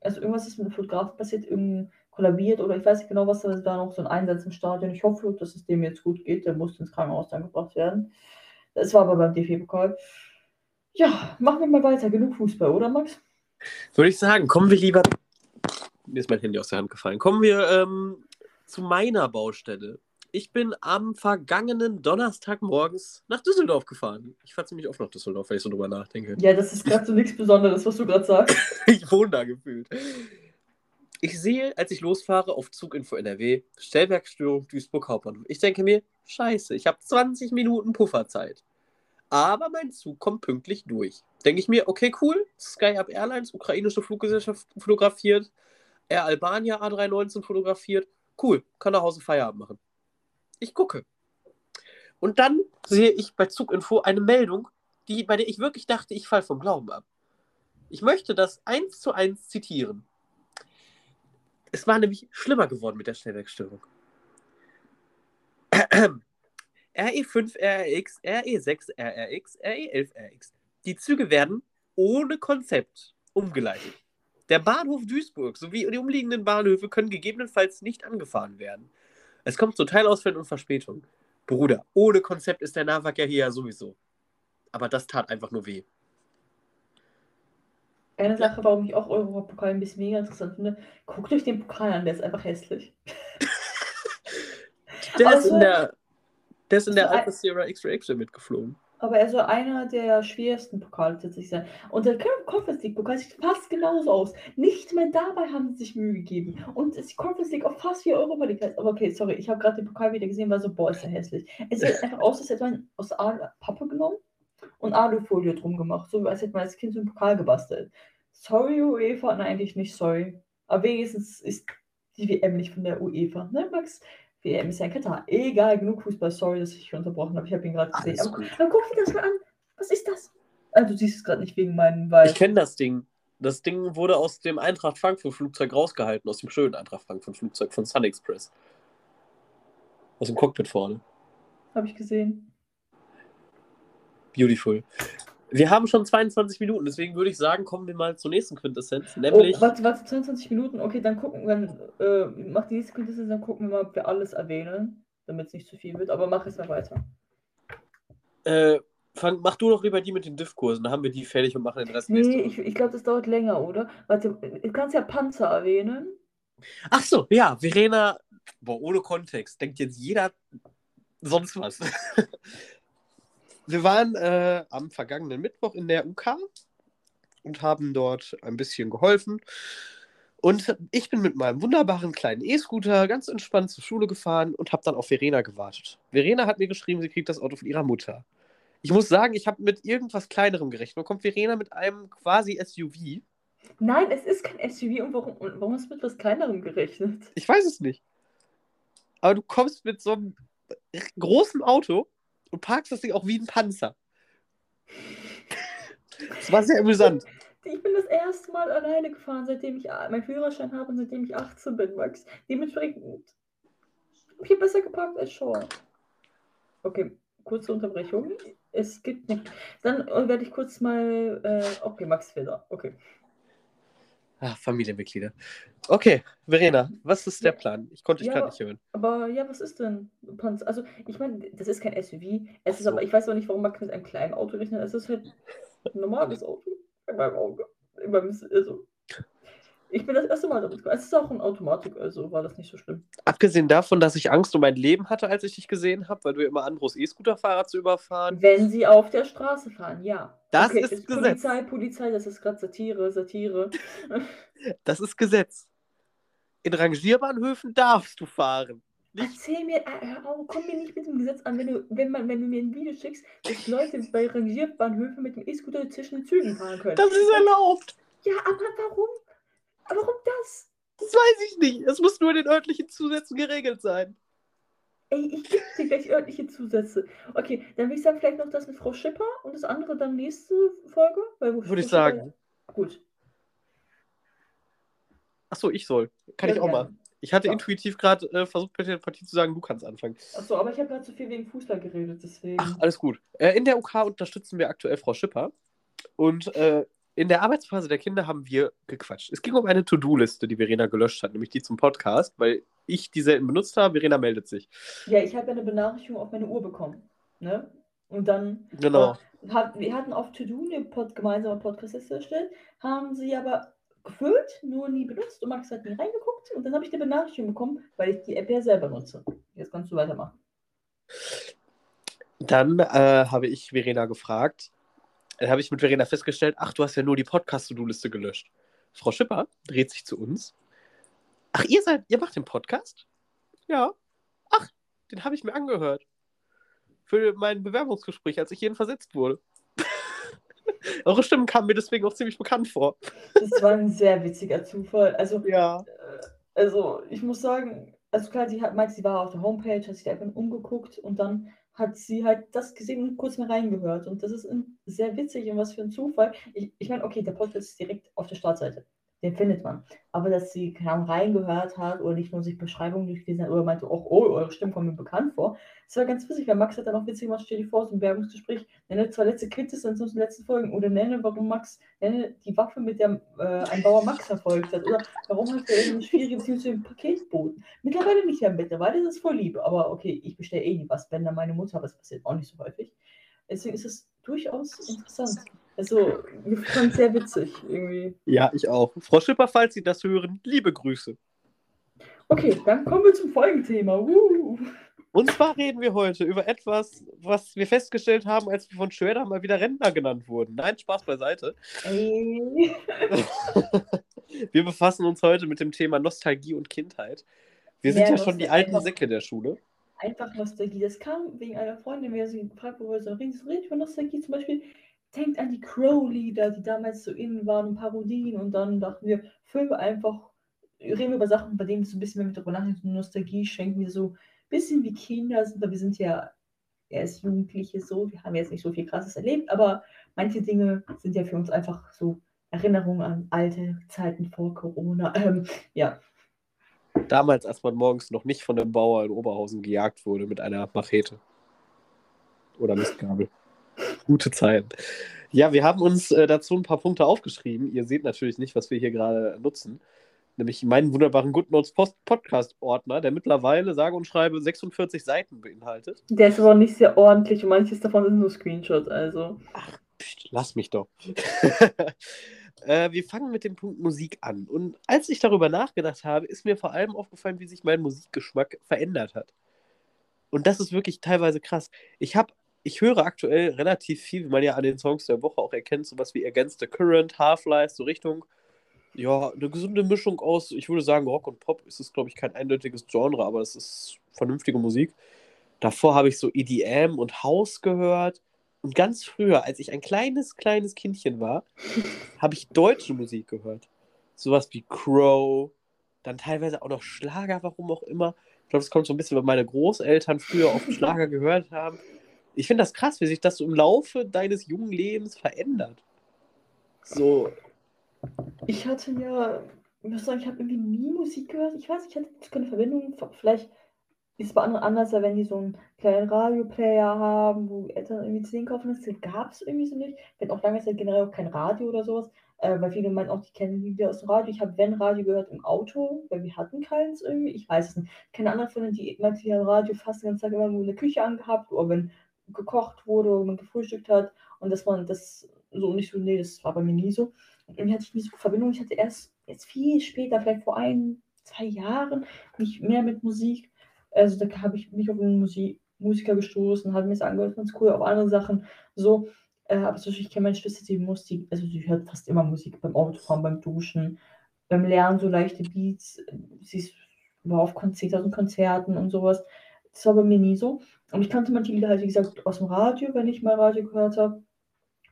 Also irgendwas ist mit dem Fotograf passiert, irgendein kollabiert oder ich weiß nicht genau, was da war noch so ein Einsatz im Stadion. Ich hoffe, dass es dem jetzt gut geht. Der musste ins Krankenhaus dann gebracht werden. Das war aber beim DFB-Pokal. Ja, machen wir mal weiter. Genug Fußball, oder Max? Würde ich sagen, kommen wir lieber. Mir ist mein Handy aus der Hand gefallen. Kommen wir ähm, zu meiner Baustelle. Ich bin am vergangenen Donnerstag morgens nach Düsseldorf gefahren. Ich fahre ziemlich oft nach Düsseldorf, wenn ich so drüber nachdenke. Ja, das ist gerade so nichts Besonderes, was du gerade sagst. ich wohne da gefühlt. Ich sehe, als ich losfahre, auf Zuginfo NRW, Stellwerkstörung Duisburg Hauptbahnhof. Ich denke mir, scheiße, ich habe 20 Minuten Pufferzeit. Aber mein Zug kommt pünktlich durch. Denke ich mir, okay, cool. Sky Up Airlines, ukrainische Fluggesellschaft fotografiert. Air Albania A319 fotografiert. Cool, kann nach Hause Feierabend machen. Ich gucke. Und dann sehe ich bei Zuginfo eine Meldung, die, bei der ich wirklich dachte, ich falle vom Glauben ab. Ich möchte das eins zu eins zitieren. Es war nämlich schlimmer geworden mit der Stellwerkstörung. RE5 RRX, RE6 RRX, RE11 RX. Die Züge werden ohne Konzept umgeleitet. Der Bahnhof Duisburg sowie die umliegenden Bahnhöfe können gegebenenfalls nicht angefahren werden. Es kommt zu Teilausfällen und Verspätungen. Bruder, ohne Konzept ist der Nahverkehr hier ja sowieso. Aber das tat einfach nur weh. Eine Sache, warum ich auch Europapokal ein bisschen mega interessant finde, guckt euch den Pokal an, der ist einfach hässlich. der, Aber ist in der, der ist in der Alpha Sierra X-Ray X-Ray mitgeflogen. Aber er soll einer der schwersten Pokale tatsächlich sein. Und der Conference League Pokal sieht fast genauso aus. Nicht mal dabei haben sie sich Mühe gegeben. Und die Conference League auch fast wie Europa League. heißt. Aber okay, sorry, ich habe gerade den Pokal wieder gesehen, war so, boah, ist der hässlich. Es sieht einfach aus, als hätte man aus Alu Pappe genommen und Alufolie drum gemacht. So als hätte man als Kind so einen Pokal gebastelt. Sorry, UEFA, nein, eigentlich nicht sorry. Aber wenigstens ist die WM nicht von der UEFA. Ne, Max? WM ist ja in Katar. Egal, genug Fußball. Sorry, dass ich dich unterbrochen habe. Ich habe ihn gerade gesehen. Aber, aber guck dir das mal an. Was ist das? Also, du siehst es gerade nicht wegen meinen, weil. Ich kenne das Ding. Das Ding wurde aus dem Eintracht Frankfurt Flugzeug rausgehalten, aus dem schönen Eintracht Frankfurt Flugzeug von Sun Express. Aus dem Cockpit vorne. Habe ich gesehen. Beautiful. Wir haben schon 22 Minuten, deswegen würde ich sagen, kommen wir mal zur nächsten Quintessenz, nämlich Oh, warte, warte, 22 Minuten. Okay, dann gucken wir. Äh, mach die nächste Quintessenz, dann gucken wir mal, ob wir alles erwähnen, damit es nicht zu viel wird. Aber mach es mal weiter. äh, fang, mach du doch lieber die mit den Diff-Kursen, dann haben wir die fertig und machen den Rest Nee, ich, ich glaube, das dauert länger, oder? Warte, du kannst ja Panzer erwähnen. Ach so, ja, Verena, boah, ohne Kontext, denkt jetzt jeder sonst was. Wir waren äh, am vergangenen Mittwoch in der UK und haben dort ein bisschen geholfen. Und ich bin mit meinem wunderbaren kleinen E-Scooter ganz entspannt zur Schule gefahren und habe dann auf Verena gewartet. Verena hat mir geschrieben, sie kriegt das Auto von ihrer Mutter. Ich muss sagen, ich habe mit irgendwas Kleinerem gerechnet. Dann kommt Verena mit einem quasi SUV. Nein, es ist kein SUV. Und warum, und warum hast du mit was Kleinerem gerechnet? Ich weiß es nicht. Aber du kommst mit so einem großen Auto und parkst das Ding auch wie ein Panzer. Das war sehr amüsant. Ich bin das erste Mal alleine gefahren, seitdem ich meinen Führerschein habe und seitdem ich 18 bin, Max. Dementsprechend ich besser geparkt als Sean. Okay, kurze Unterbrechung. Es gibt nicht. Dann äh, werde ich kurz mal. Äh, okay, Max Feder. Okay. Ah, Familienmitglieder. Okay, Verena, was ist der Plan? Ich konnte dich Ja, gerade nicht hören. Aber ja, was ist denn Panzer? Also, ich meine, das ist kein SUV. Es Ach ist so. aber, ich weiß auch nicht, warum Max mit einem kleinen Auto rechnet. Es ist halt ein normales Auto. In meinem Auge. In meinem, also, Ich bin das erste Mal damit gekommen. Es ist auch in Automatik, also war das nicht so schlimm. Abgesehen davon, dass ich Angst um mein Leben hatte, als ich dich gesehen habe, weil du immer anbrust, E-Scooter-Fahrer zu überfahren. Wenn sie auf der Straße fahren, ja. Das okay, ist Gesetz. Polizei, Polizei, das ist gerade Satire, Satire. Das ist Gesetz. In Rangierbahnhöfen darfst du fahren. Nicht Erzähl mir, auf, komm mir nicht mit dem Gesetz an, wenn du, wenn man, wenn du mir ein Video schickst, dass Leute bei Rangierbahnhöfen mit dem E-Scooter zwischen den Zügen fahren können. Das ist erlaubt. ja, aber warum? Aber Warum das? Das weiß ich nicht. Es muss nur in den örtlichen Zusätzen geregelt sein. Ey, ich gebe dir gleich örtliche Zusätze. Okay, dann würde ich sagen, vielleicht noch das mit Frau Schipper und das andere dann nächste Folge. Würde ich sagen. Gut. Achso, ich soll. Kann Ja, ich auch gerne. mal. Ich hatte Ja. intuitiv gerade äh, versucht, bei der Partie zu sagen, du kannst anfangen. Achso, aber ich habe gerade zu viel wegen Fußball geredet, deswegen. Ach, alles gut. Äh, in der UK unterstützen wir aktuell Frau Schipper. Und äh, in der Arbeitsphase der Kinder haben wir gequatscht. Es ging um eine To-Do-Liste, die Verena gelöscht hat, nämlich die zum Podcast, weil ich die selten benutzt habe. Verena meldet sich. Ja, ich habe ja eine Benachrichtigung auf meine Uhr bekommen. Ne? Und dann Genau. äh, hat, wir hatten auf To-Do eine Pod, gemeinsame Podcast-Liste erstellt, haben sie aber gefüllt, nur nie benutzt und Max hat nie reingeguckt und dann habe ich eine Benachrichtigung bekommen, weil ich die App ja selber nutze. Jetzt kannst du weitermachen. Dann äh, habe ich Verena gefragt. Dann habe ich mit Verena festgestellt, ach, du hast ja nur die Podcast-To-Do-Liste gelöscht. Frau Schipper dreht sich zu uns. Ach, ihr seid, ihr macht den Podcast? Ja. Ach, den habe ich mir angehört. Für mein Bewerbungsgespräch, als ich hierhin versetzt wurde. Eure Stimmen kamen mir deswegen auch ziemlich bekannt vor. Das war ein sehr witziger Zufall. Also, Ja. äh, also ich muss sagen, also klar, sie hat meint, sie war auf der Homepage, hat sich da einfach umgeguckt und dann hat sie halt das gesehen und kurz mal reingehört. Und das ist sehr witzig und was für ein Zufall. Ich, ich meine, okay, der Podcast ist direkt auf der Startseite. Den findet man. Aber dass sie keine Ahnung, reingehört hat oder nicht nur sich Beschreibungen durchgelesen hat oder meinte, oh, oh, eure Stimmen kommen mir bekannt vor. Das war ganz witzig, weil Max hat dann auch witzig gemacht, stell dir vor, so ein Werbungsgespräch, nenne zwei letzte Quintessenz aus den letzten Folgen oder nenne, warum Max, nenne die Waffe, mit der äh, ein Bauer Max verfolgt hat oder warum hat er eine schwierige Beziehung zu dem Paketboten. Mittlerweile nicht mehr, mittlerweile ist es voll lieb, aber okay, ich bestelle eh nie was, wenn dann meine Mutter, aber das passiert auch nicht so häufig. Deswegen ist es durchaus interessant. Also, ich fand es sehr witzig irgendwie. Ja, ich auch. Frau Schipper, falls Sie das hören, liebe Grüße. Okay, dann kommen wir zum Folgenthema. Uh. Und zwar reden wir heute über etwas, was wir festgestellt haben, als wir von Schwerder mal wieder Rentner genannt wurden. Nein, Spaß beiseite. Ey. Wir befassen uns heute mit dem Thema Nostalgie und Kindheit. Wir sind Ja, ja schon die alten einfach- Säcke der Schule. Einfach Nostalgie. Das kam wegen einer Freundin, wir sie gefragt, wo wir so reden. So redet über Nostalgie zum Beispiel. Denkt an die Crow-Lieder, die damals so innen waren, und Parodien. Und dann dachten wir, wir einfach, reden wir über Sachen, bei denen wir so ein bisschen mehr mit darüber nachdenken. Nostalgie schenken wir so ein bisschen wie Kinder sind, weil wir sind ja erst Jugendliche so. Wir haben jetzt nicht so viel Krasses erlebt, aber manche Dinge sind ja für uns einfach so Erinnerungen an alte Zeiten vor Corona. Ähm, ja, Damals, als man morgens noch nicht von dem Bauer in Oberhausen gejagt wurde mit einer Machete. Oder Mistgabel. Gute Zeit. Ja, wir haben uns äh, dazu ein paar Punkte aufgeschrieben. Ihr seht natürlich nicht, was wir hier gerade nutzen. Nämlich meinen wunderbaren GoodNotes Post Podcast-Ordner, der mittlerweile, sage und schreibe, 46 Seiten beinhaltet. der ist aber auch nicht sehr ordentlich und manches davon sind nur Screenshots, also. Psst, lass mich doch. äh, wir fangen mit dem Punkt Musik an. Und als ich darüber nachgedacht habe, ist mir vor allem aufgefallen, wie sich mein Musikgeschmack verändert hat. Und das ist wirklich teilweise krass. Ich habe, ich höre aktuell relativ viel, wie man ja an den Songs der Woche auch erkennt, sowas wie Against the Current, Half-Life, so Richtung, ja, eine gesunde Mischung aus, ich würde sagen, Rock und Pop ist es, glaube ich, kein eindeutiges Genre, aber es ist vernünftige Musik. Davor habe ich so EDM und House gehört. Und ganz früher, als ich ein kleines, kleines Kindchen war, habe ich deutsche Musik gehört. Sowas wie Crow, dann teilweise auch noch Schlager, warum auch immer. Ich glaube, das kommt so ein bisschen, weil meine Großeltern früher oft Schlager gehört haben. Ich finde das krass, wie sich das so im Laufe deines jungen Lebens verändert. So, Ich hatte ja, ich muss sagen, ich habe irgendwie nie Musik gehört. Ich weiß, ich hatte keine Verbindung. Vielleicht ist es bei anderen anders, wenn die so einen kleinen Radioplayer haben, wo Eltern irgendwie zu denen kaufen. Das gab es irgendwie so nicht. Hatten auch lange Zeit generell auch kein Radio oder sowas. Äh, weil viele meinen auch, die kennen Lieder aus dem Radio. Ich habe, wenn Radio gehört, im Auto, weil wir hatten keins irgendwie. Ich weiß es nicht. Keine andere von denen, die meinte, die haben Radio fast die ganze Zeit immer nur in der Küche angehabt oder wenn gekocht wurde oder man gefrühstückt hat. Und dass man das so nicht so, nee, das war bei mir nie so. irgendwie hatte ich nie so Verbindung. Ich hatte erst jetzt viel später, vielleicht vor ein, zwei Jahren, mich mehr mit Musik. Also da habe ich mich auf einen Musik, Musiker gestoßen, habe mir das angehört, ganz cool, auch andere Sachen. So, äh, aber zum Beispiel, ich kenne meine Schwester, die Musik, also sie hört fast immer Musik beim Autofahren, beim Duschen, beim Lernen, so leichte Beats. Sie ist war auf Konzerten und Konzerten und sowas. Das war bei mir nie so. Und ich kannte manche Lieder halt, wie gesagt, aus dem Radio, wenn ich mal Radio gehört habe.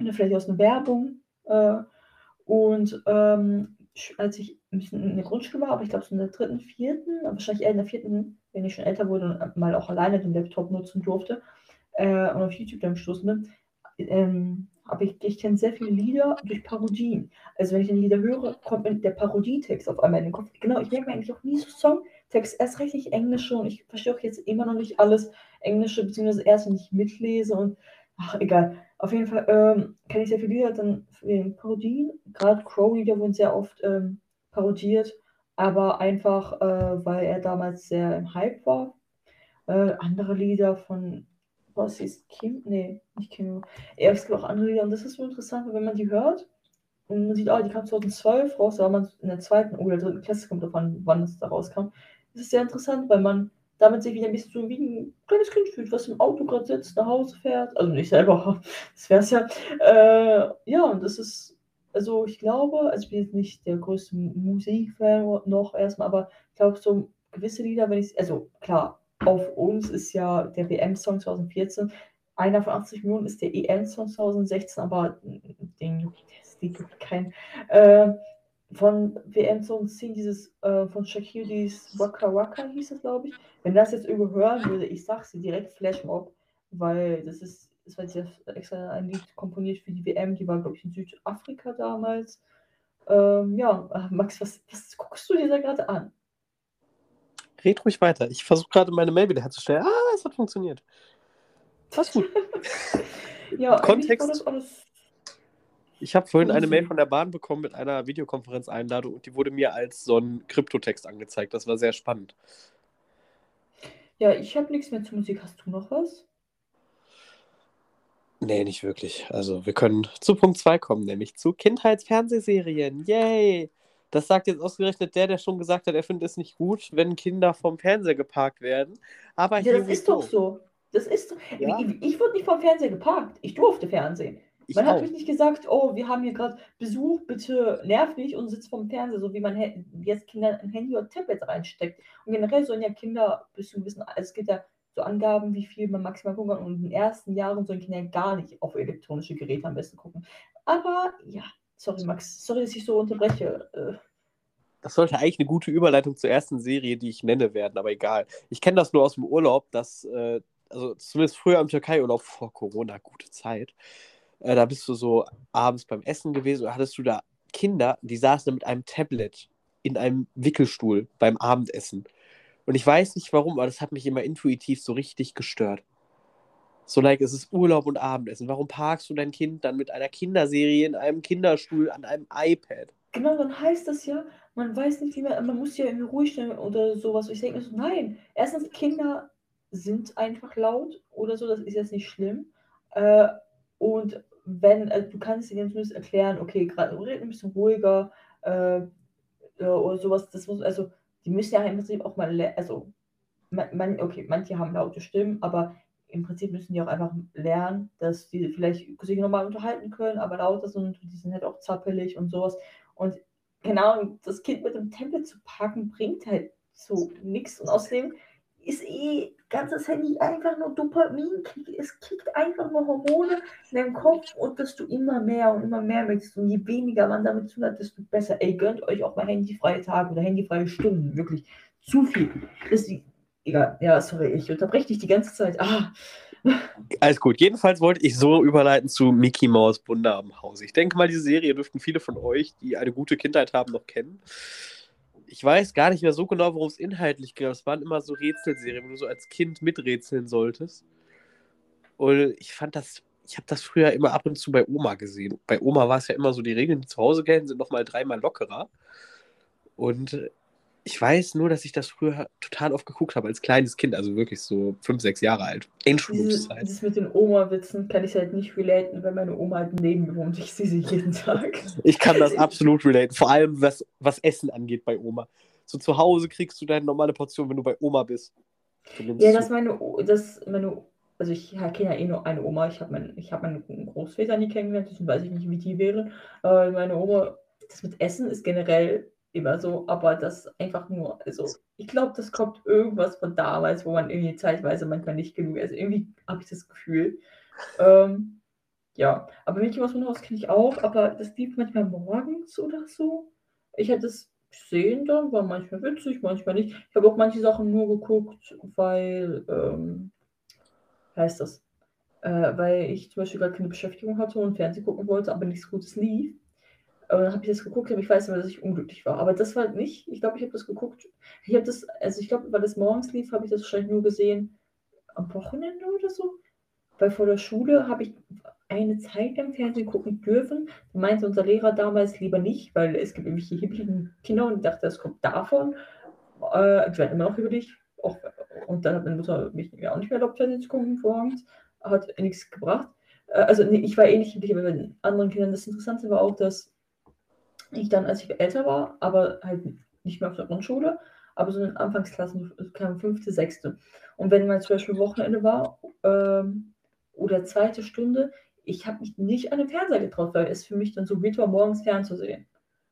Oder vielleicht aus einer Werbung. Äh, und ähm, als ich in der Grundschule war, aber ich glaube so in der dritten, vierten, wahrscheinlich eher in der vierten, wenn ich schon älter wurde und mal auch alleine den Laptop nutzen durfte äh, und auf YouTube dann gestoßen bin, ähm, aber ich, ich kenne sehr viele Lieder durch Parodien. Also wenn ich ein Lieder höre, kommt mir der Parodietext auf einmal in den Kopf. Genau, ich merke mir eigentlich auch nie so Songtext, erst richtig Englische und ich verstehe auch jetzt immer noch nicht alles Englische, beziehungsweise erst, wenn ich mitlese und ach, egal. Auf jeden Fall ähm, kenne ich sehr viele Lieder dann in Parodien. Gerade Crow-Lieder wurden sehr oft ähm, parodiert, aber einfach, äh, weil er damals sehr im Hype war. Äh, andere Lieder von was ist Kim? Nee, nicht Kim. Es gibt auch andere Lieder und das ist so interessant, wenn man die hört und man sieht, ah, die kam 2012 raus, da war man in der zweiten oder dritten Klasse, kommt davon, wann es da rauskam. Das ist sehr interessant, weil man damit sich wieder ein bisschen so wie ein kleines Kind fühlt, was im Auto gerade sitzt, nach Hause fährt. Also nicht selber, das wäre es ja. Äh, ja, und das ist, also ich glaube, also ich bin jetzt nicht der größte Musikfan noch erstmal, aber ich glaube, so gewisse Lieder, wenn ich, also klar, auf uns ist ja der WM-Song 2014. Einer von 80 Millionen ist der EM-Song 2016, aber den juckt, kein. Äh, von WM 2010 dieses äh, von Shakiris Waka Waka hieß es, glaube ich. Wenn das jetzt überhören würde, ich sag sie direkt Flashmob, weil das ist, das war jetzt extra ein Lied komponiert für die WM, die war, glaube ich, in Südafrika damals. Ähm, ja, Max, was, was guckst du dir da gerade an? Red ruhig weiter. Ich versuche gerade meine Mail wieder herzustellen. Ah, es hat funktioniert. Das ist gut. ja, Kontext. Ich habe vorhin eine Mail von der Bahn bekommen mit einer Videokonferenzeinladung und die wurde mir als so ein Kryptotext angezeigt. Das war sehr spannend. Ja, ich habe nichts mehr zur Musik. Hast du noch was? Nee, nicht wirklich. Also, wir können zu Punkt 2 kommen, nämlich zu Kindheitsfernsehserien. Yay! Das sagt jetzt ausgerechnet der, der schon gesagt hat, er findet es nicht gut, wenn Kinder vom Fernseher geparkt werden. Aber ja, das ist doch so. Das ist ja. Ich, ich wurde nicht vom Fernseher geparkt. Ich durfte Fernsehen. Ich man auch. hat nicht gesagt, oh, wir haben hier gerade Besuch, bitte nerv nicht und sitzt vom Fernseher, so wie man jetzt Kinder ein Handy oder Tablet reinsteckt. Und generell sollen ja Kinder bis zu wissen, es gibt ja so Angaben, wie viel man maximal gucken kann. Und in den ersten Jahren sollen Kinder gar nicht auf elektronische Geräte am besten gucken. Aber ja, Sorry, Max. Sorry, dass ich so unterbreche. Äh. Das sollte eigentlich eine gute Überleitung zur ersten Serie, die ich nenne, werden, aber egal. Ich kenne das nur aus dem Urlaub, dass, äh, also zumindest früher im Türkei-Urlaub vor Corona, gute Zeit, äh, da bist du so abends beim Essen gewesen und hattest du da Kinder, die saßen mit einem Tablet in einem Wickelstuhl beim Abendessen. Und ich weiß nicht warum, aber das hat mich immer intuitiv so richtig gestört. So, like, es ist Urlaub und Abendessen. Warum parkst du dein Kind dann mit einer Kinderserie in einem Kinderstuhl an einem iPad? Genau, dann heißt das ja, man weiß nicht, wie man, man muss ja irgendwie ruhig stellen oder sowas. Ich denke so, nein, erstens, Kinder sind einfach laut oder so, das ist jetzt nicht schlimm. Äh, und wenn, äh, du kannst ihnen zumindest erklären, okay, gerade red ein bisschen ruhiger äh, oder sowas, das muss, also, die müssen ja im Prinzip auch mal, also, man, man, okay, manche haben laute Stimmen, aber im Prinzip müssen die auch einfach lernen, dass die vielleicht sich normal unterhalten können, aber lauter sind, die sind halt auch zappelig und sowas. Und genau, das Kind mit dem Tempel zu packen, bringt halt so nichts. Und außerdem ist eh ganzes Handy einfach nur Dopamin. Es kickt einfach nur Hormone in deinem Kopf und dass du immer mehr und immer mehr möchtest. Und je weniger man damit zu hat, desto besser. Ey, gönnt euch auch mal handyfreie Tage oder handyfreie Stunden. Wirklich zu viel. Das Egal. Ja, sorry, ich unterbreche dich die ganze Zeit. Ah. Alles gut. Jedenfalls wollte ich so überleiten zu Mickey Mouse Wunder am Haus. Ich denke mal, diese Serie dürften viele von euch, die eine gute Kindheit haben, noch kennen. Ich weiß gar nicht mehr so genau, worum es inhaltlich ging. Es waren immer so Rätselserien, wo du so als Kind miträtseln solltest. Und ich fand das, ich habe das früher immer ab und zu bei Oma gesehen. Bei Oma war es ja immer so, die Regeln, die zu Hause gelten, sind nochmal dreimal lockerer. Und Ich weiß nur, dass ich das früher total oft geguckt habe als kleines Kind, also wirklich so fünf, sechs Jahre alt. Dieses, Einschulungszeit. dieses mit den Oma-Witzen kann ich halt nicht relaten, weil meine Oma halt neben mir wohnt. Ich sehe sie jeden Tag. Ich kann das absolut relaten. Vor allem, was, was Essen angeht bei Oma. So zu Hause kriegst du deine normale Portion, wenn du bei Oma bist. Ja, das meine, O- das meine, also ich kenne ja eh nur eine Oma. Ich habe mein, ich habe meine Großväter nie kennengelernt, deswegen weiß ich nicht, wie die wären. Aber meine Oma, das mit Essen ist generell immer so, aber das einfach nur, also ich glaube, das kommt irgendwas von damals, wo man irgendwie zeitweise manchmal nicht genug, also irgendwie habe ich das Gefühl. Ähm, ja, aber Mickey Mouse Wunderhaus kenne ich auch, aber das lief manchmal morgens oder so. Ich hätte es gesehen dann, war manchmal witzig, manchmal nicht. Ich habe auch manche Sachen nur geguckt, weil, ähm, heißt das? Äh, weil ich zum Beispiel gar keine Beschäftigung hatte und Fernsehen gucken wollte, aber nichts Gutes lief. Aber dann habe ich das geguckt, aber ich weiß immer, dass ich unglücklich war. Aber das war nicht. Ich glaube, ich habe das geguckt. Ich habe das, also ich glaube, weil das morgens lief, habe ich das wahrscheinlich nur gesehen am Wochenende oder so. Weil vor der Schule habe ich eine Zeit lang Fernsehen gucken dürfen. Meinte unser Lehrer damals lieber nicht, weil es gibt irgendwelche hippigen Kinder und ich dachte, das kommt davon. Äh, ich werde immer noch über dich. Auch, und dann hat meine Mutter mich auch nicht mehr erlaubt, Fernsehen zu gucken morgens. Hat nichts gebracht. Äh, also nee, ich war eh nicht hippig, aber bei den anderen Kindern. Das Interessante war auch, dass ich dann, als ich älter war, aber halt nicht mehr auf der Grundschule, aber so in den Anfangsklassen, kam fünfte, sechste. Und wenn mal zum Beispiel Wochenende war ähm, oder zweite Stunde, ich habe mich nicht an den Fernseher getraut, weil es für mich dann so wild war, morgens fernzusehen.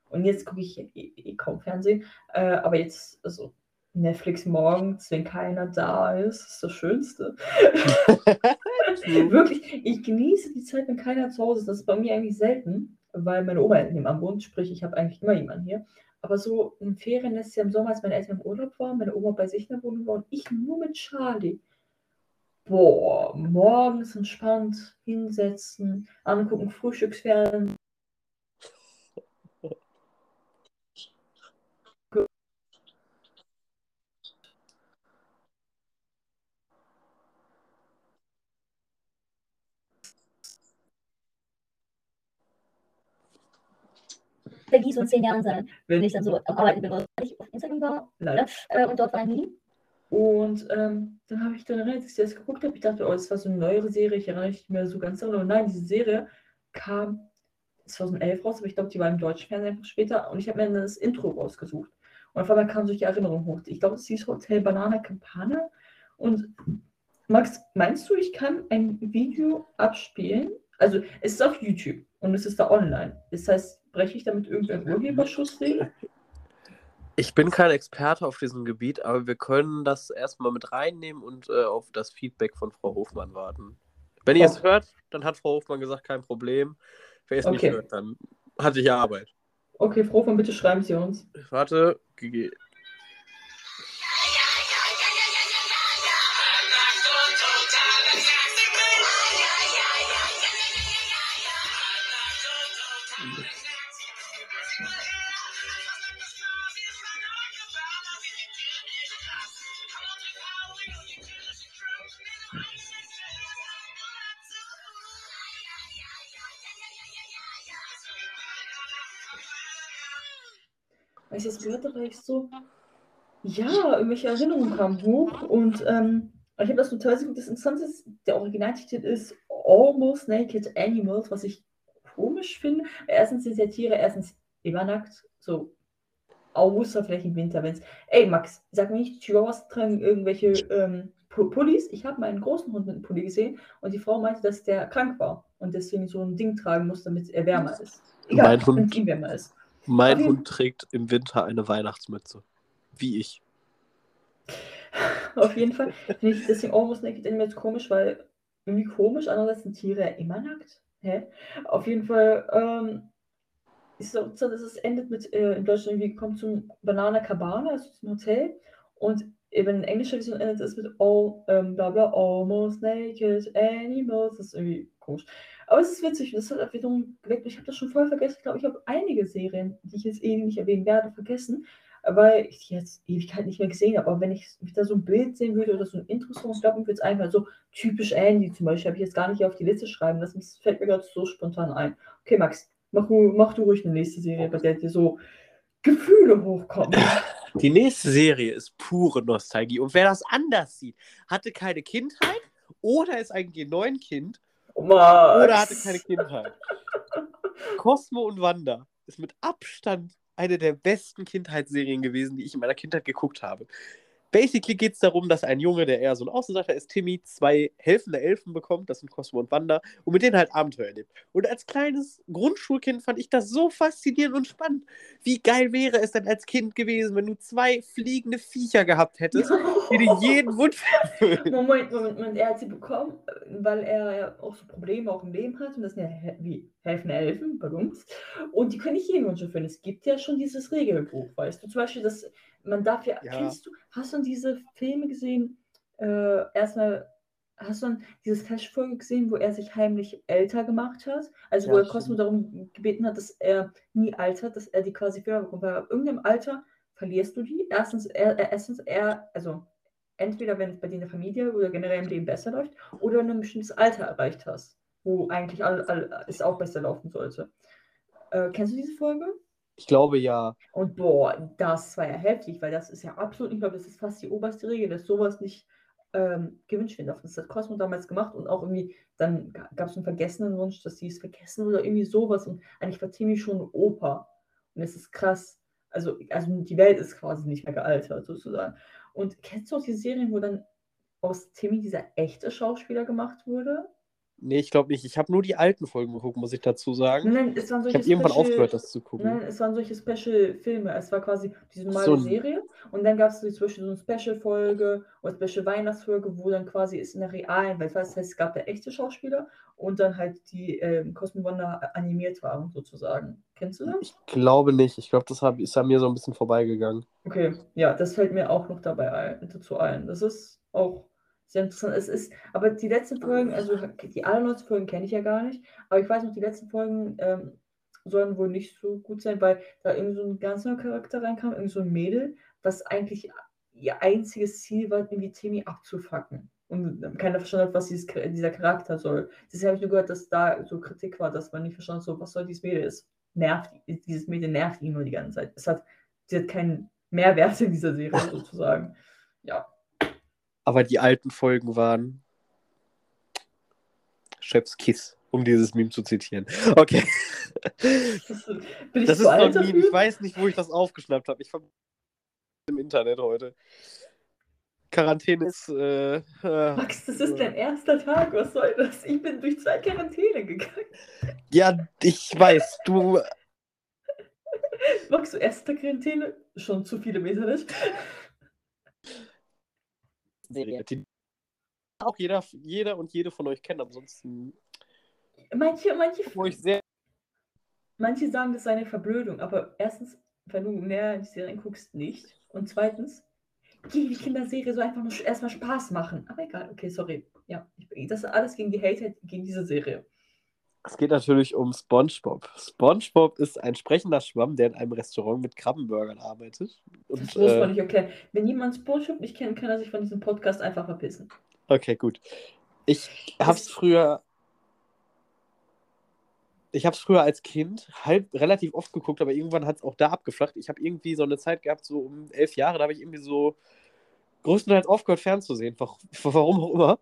Und jetzt gucke ich eh, eh kaum Fernsehen, äh, aber jetzt, also Netflix morgens, wenn keiner da ist, ist das Schönste. Wirklich, ich genieße die Zeit, wenn keiner zu Hause ist. Das ist bei mir eigentlich selten, weil meine Oma nebenan wohnt, sprich, ich habe eigentlich immer jemanden hier. Aber so in Ferien im Sommer, als meine Eltern im Urlaub waren, meine Oma bei sich in der Wohnung war und ich nur mit Charlie. Boah, morgens entspannt hinsetzen, angucken, Frühstücksfernsehen. Der Gies in zehn Jahren sein, wenn ich dann so am Arbeiten bin, weil ich auf Instagram war. Leider. Äh, und dort war ein Mini. Und ähm, dann habe ich dann, als ich das geguckt habe, ich dachte, oh, das war so eine neuere Serie, ich erinnere mich nicht mehr so ganz daran. Aber nein, diese Serie kam 2011 raus, aber ich glaube, die war im deutschen Fernsehen einfach später. Und ich habe mir das Intro rausgesucht. Und auf einmal kamen solche Erinnerungen hoch. Ich glaube, es hieß Hotel Banana Campana. Und Max, meinst du, ich kann ein Video abspielen? Also, es ist auf YouTube und es ist da online. Das heißt, breche ich damit irgendeinen Urheberschuss regeln? Ich bin kein Experte auf diesem Gebiet, aber wir können das erstmal mit reinnehmen und äh, auf das Feedback von Frau Hofmann warten. Wenn ihr es Okay. hört, dann hat Frau Hofmann gesagt, kein Problem. Wer es Okay. nicht hört, dann hatte ich Arbeit. Okay, Frau von bitte schreiben Sie uns. Warte, Als ich das gehört habe, war ich so, ja, irgendwelche Erinnerungen kamen hoch und ähm, ich habe das nur teilweise geguckt. Das Interessante ist, der Originaltitel ist Almost Naked Animals, was ich komisch finde. Erstens sind ja Tiere erstens immer nackt, so außer vielleicht im Winter, wenn es. Ey, Max, sag mir nicht, Chihuahuas tragen irgendwelche ähm, Pu- Pullis. Ich habe meinen großen Hund mit einem Pulli gesehen und die Frau meinte, dass der krank war und deswegen so ein Ding tragen muss, damit er wärmer ist. Egal, Mein Hund- ihm wärmer ist. Mein Okay. Hund trägt im Winter eine Weihnachtsmütze. Wie ich. Auf jeden Fall finde ich deswegen Almost Naked Animals komisch, weil irgendwie komisch, andererseits sind Tiere ja immer nackt. Hä? Auf jeden Fall ähm, ist es auch so, dass es endet mit, äh, in Deutschland irgendwie kommt zum Banana Cabana, also zum Hotel. Und eben in englischer Version endet es mit all, ähm, bla bla, Almost Naked Animals. Das ist irgendwie komisch. Aber es ist witzig, das hat wiederum geweckt. Ich habe das schon vorher vergessen. Ich glaube, ich habe einige Serien, die ich jetzt eh nicht erwähnen werde, vergessen weil ich die jetzt Ewigkeit nicht mehr gesehen habe. Aber wenn ich wieder so ein Bild sehen würde oder so ein Intro-Song, würde es einfach so typisch Andy zum Beispiel, habe ich jetzt gar nicht auf die Liste schreiben. Das fällt mir gerade so spontan ein. Okay, Max, mach du, mach du ruhig eine nächste Serie, bei der dir so Gefühle hochkommen. Die nächste Serie ist pure Nostalgie. Und wer das anders sieht, hatte keine Kindheit oder ist eigentlich ein neuen Kind Max. oder hatte keine Kindheit. Cosmo und Wanda ist mit Abstand eine der besten Kindheitsserien gewesen, die ich in meiner Kindheit geguckt habe. Basically geht es darum, dass ein Junge, der eher so ein Außenseiter ist, Timmy, zwei helfende Elfen bekommt, das sind Cosmo und Wanda, und mit denen halt Abenteuer erlebt. Und als kleines Grundschulkind fand ich das so faszinierend und spannend. Wie geil wäre es denn als Kind gewesen, wenn du zwei fliegende Viecher gehabt hättest, die dir jeden erfüllen? Moment, Moment, Moment, er hat sie bekommen, weil er ja auch so Probleme auch im Leben hat und das sind ja wie helfende Elfen bei uns und die können nicht jeden Wunsch erfüllen. Es gibt ja schon dieses Regelbuch, weißt du, zum Beispiel, dass man darf ja, Ja. kennst du, hast du diese Filme gesehen, äh, erstmal, hast du dann diese Flash-Folge gesehen, wo er sich heimlich älter gemacht hat? Also wo Ja, er Cosmo darum gebeten hat, dass er nie altert, dass er die quasi Fehler bekommt, weil ab irgendeinem Alter verlierst du die. Erstens, er, er, erstens, er, also entweder wenn es bei dir in der Familie oder generell im Leben besser läuft, oder wenn du ein bestimmtes Alter erreicht hast, wo eigentlich all, all, es auch besser laufen sollte. Äh, kennst du diese Folge? Ich glaube ja. Und boah, das war ja heftig, weil das ist ja absolut, ich glaube, das ist fast die oberste Regel, dass sowas nicht ähm, gewünscht werden darf. Das hat Cosmo damals gemacht und auch irgendwie, dann gab es einen vergessenen Wunsch, dass sie es vergessen oder irgendwie sowas. Und eigentlich war Timmy schon Opa. Und es ist krass. Also, also die Welt ist quasi nicht mehr gealtert, sozusagen. Und kennst du auch die Serien, wo dann aus Timmy dieser echte Schauspieler gemacht wurde? Nee, ich glaube nicht. Ich habe nur die alten Folgen geguckt, muss ich dazu sagen. Nein, es waren Ich solche habe irgendwann aufgehört, das zu gucken. Nein, es waren solche Special-Filme. Es war quasi diese normale so. Serie und dann gab es Beispiel so eine Special-Folge oder Special-Weihnachtsfolge, wo dann quasi ist in der realen Welt. Das heißt, es gab da echte Schauspieler und dann halt die ähm, Cosmo Wonder animiert waren, sozusagen. Kennst du das? Ich glaube nicht. Ich glaube, das hab, ist an mir so ein bisschen vorbeigegangen. Okay, ja, das fällt mir auch noch dabei ein, dazu ein. Das ist auch sehr interessant. Es ist, aber die letzten Folgen, also die allerletzten Folgen kenne ich ja gar nicht, aber ich weiß noch, die letzten Folgen ähm, sollen wohl nicht so gut sein, weil da irgend so ein ganz neuer Charakter reinkam, irgend so ein Mädel, was eigentlich ihr einziges Ziel war, irgendwie Timmy abzufacken. Und keiner verstanden hat, was dieses, dieser Charakter soll. Deshalb habe ich nur gehört, dass da so Kritik war, dass man nicht verstanden hat, so, was soll dieses Mädel? Es nervt, dieses Mädel nervt ihn nur die ganze Zeit. Es hat, sie hat keinen Mehrwert in dieser Serie sozusagen. Ja. Aber die alten Folgen waren Chef's Kiss, um dieses Meme zu zitieren. Okay. Das, ist ein Meme. Ich weiß nicht, wo ich das aufgeschnappt habe. Ich ver im Internet heute. Quarantäne ist. Äh, äh, Max, das ist dein erster Tag. Was soll das? Ich bin durch zwei Quarantäne gegangen. ja, ich weiß. Du. Max, du erster Quarantäne? Schon zu viele Meter nicht. Die, auch jeder, jeder und jede von euch kennt. Ansonsten. Manche, manche, sehr. manche sagen, das sei eine Verblödung, aber erstens, wenn du mehr in die Serien guckst, nicht. Und zweitens, die Kinderserie soll einfach nur erstmal Spaß machen. Aber egal, okay, sorry. Ja, ich, das ist alles gegen die Hater, gegen diese Serie. Es geht natürlich um SpongeBob. SpongeBob ist ein sprechender Schwamm, der in einem Restaurant mit Krabbenburgern arbeitet. Das Und, muss man äh, nicht erklären. Wenn jemand SpongeBob nicht kennt, kann er sich von diesem Podcast einfach verpissen. okay, gut. Ich hab's früher. Ich hab's früher als Kind halb relativ oft geguckt, aber irgendwann hat es auch da abgeflacht. Ich habe irgendwie so eine Zeit gehabt, so um elf Jahre, da habe ich irgendwie so größtenteils aufgehört fernzusehen. Wa- Warum auch immer.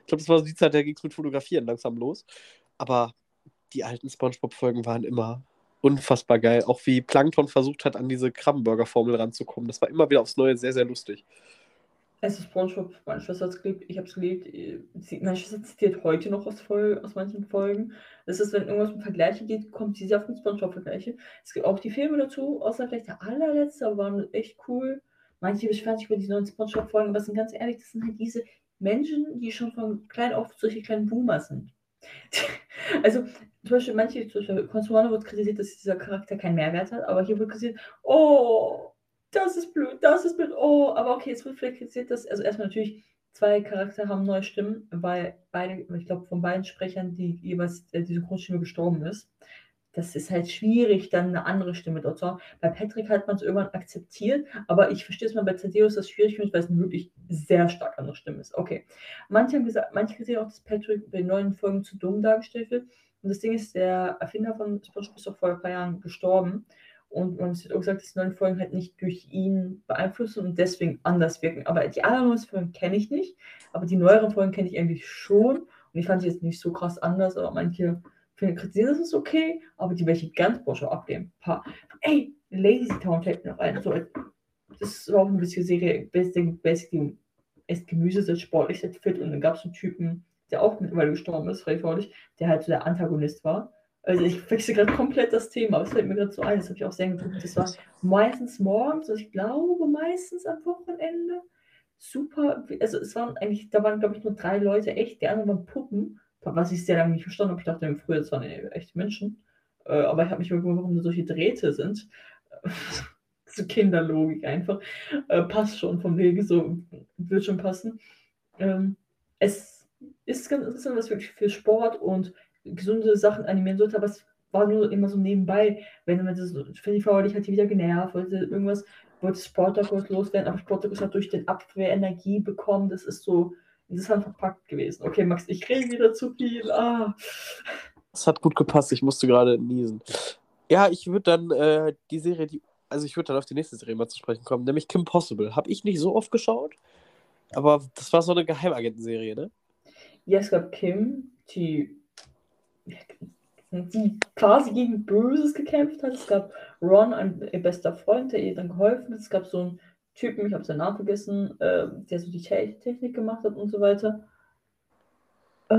Ich glaube, das war so die Zeit, da ging es mit Fotografieren langsam los. Aber die alten Spongebob-Folgen waren immer unfassbar geil. Auch wie Plankton versucht hat, an diese Krabbenburger-Formel ranzukommen. Das war immer wieder aufs Neue sehr, sehr lustig. Ist SpongeBob, meine Schwester hat es geliebt, ich habe es geliebt. sie- Meine Schwester zitiert heute noch aus, Fol aus manchen Folgen. Das ist, wenn irgendwas um Vergleiche geht, kommt sie sehr auf den SpongeBob-Vergleiche. Es gibt auch die Filme dazu, außer vielleicht der allerletzte, aber waren echt cool. Manche beschweren sich über die neuen SpongeBob-Folgen, aber sind ganz ehrlich, das sind halt diese Menschen, die schon von klein auf solche kleinen Boomer sind. Also, zum Beispiel, manche, zum Beispiel, Consuano wird kritisiert, dass dieser Charakter keinen Mehrwert hat, aber hier wird kritisiert, oh, das ist blöd, das ist blöd, oh, aber okay, es wird vielleicht kritisiert, dass, also erstmal natürlich, zwei Charakter haben neue Stimmen, weil beide, ich glaube, von beiden Sprechern, die jeweils äh, diese Grundstimme gestorben ist. Das ist halt schwierig, dann eine andere Stimme dort zu haben. Bei Patrick hat man es irgendwann akzeptiert, aber ich verstehe es mal bei Thaddeus, das schwierig finde, weil es eine wirklich sehr stark andere Stimme ist. Okay. Manche haben gesagt, manche kritisieren auch, dass Patrick bei den neuen Folgen zu dumm dargestellt wird. Und das Ding ist, der Erfinder von SpongeBob ist auch vor ein paar Jahren gestorben. Und man hat auch gesagt, dass die neuen Folgen halt nicht durch ihn beeinflussen und deswegen anders wirken. Aber die anderen Folgen kenne ich nicht, aber die neueren Folgen kenne ich eigentlich schon. Und ich fand sie jetzt nicht so krass anders, aber manche finden, kritisieren ist okay, aber die welche ganz borsche ablehnen. Paar. Ey, Lazy Town fällt mir noch ein. So, das war auch eine bisschen Serie, basically ist Gemüse, ist sportlich, ist fit und dann gab es einen Typen, der auch mittlerweile gestorben ist, freudig, der halt so der Antagonist war. Also ich wechsle gerade komplett das Thema, aber es fällt mir gerade so ein, das habe ich auch sehr geguckt. Das war meistens morgens, also ich glaube meistens am Wochenende. Super, also es waren eigentlich, da waren glaube ich nur drei Leute echt, die anderen waren Puppen, was ich sehr lange nicht verstanden habe. Ich dachte früher, das waren echte Menschen. Äh, aber ich habe mich gewundert, warum solche Drähte sind. so Kinderlogik einfach. Äh, passt schon vom Wege, so wird schon passen. Ähm, es ist ganz interessant, was wirklich für Sport und gesunde Sachen animieren sollte, aber es war nur immer so nebenbei, wenn man das, finde ich, dich hat die wieder genervt, wollte irgendwas, wollte Sportacus loswerden, aber Sportacus hat durch den Abwehr Energie bekommen, das ist so interessant verpackt gewesen. Okay, Max, ich rede wieder zu viel. Ah. Das hat gut gepasst, ich musste gerade niesen. Ja, ich würde dann äh, die Serie, die also ich würde dann auf die nächste Serie mal zu sprechen kommen, nämlich Kim Possible. Habe ich nicht so oft geschaut, aber das war so eine Geheimagentenserie, ne? Ja, es gab Kim, die, die quasi gegen Böses gekämpft hat. Es gab Ron, ein ihr bester Freund, der ihr dann geholfen hat. Es gab so einen Typen, ich habe seinen Namen vergessen, äh, der so die Technik gemacht hat und so weiter. Äh,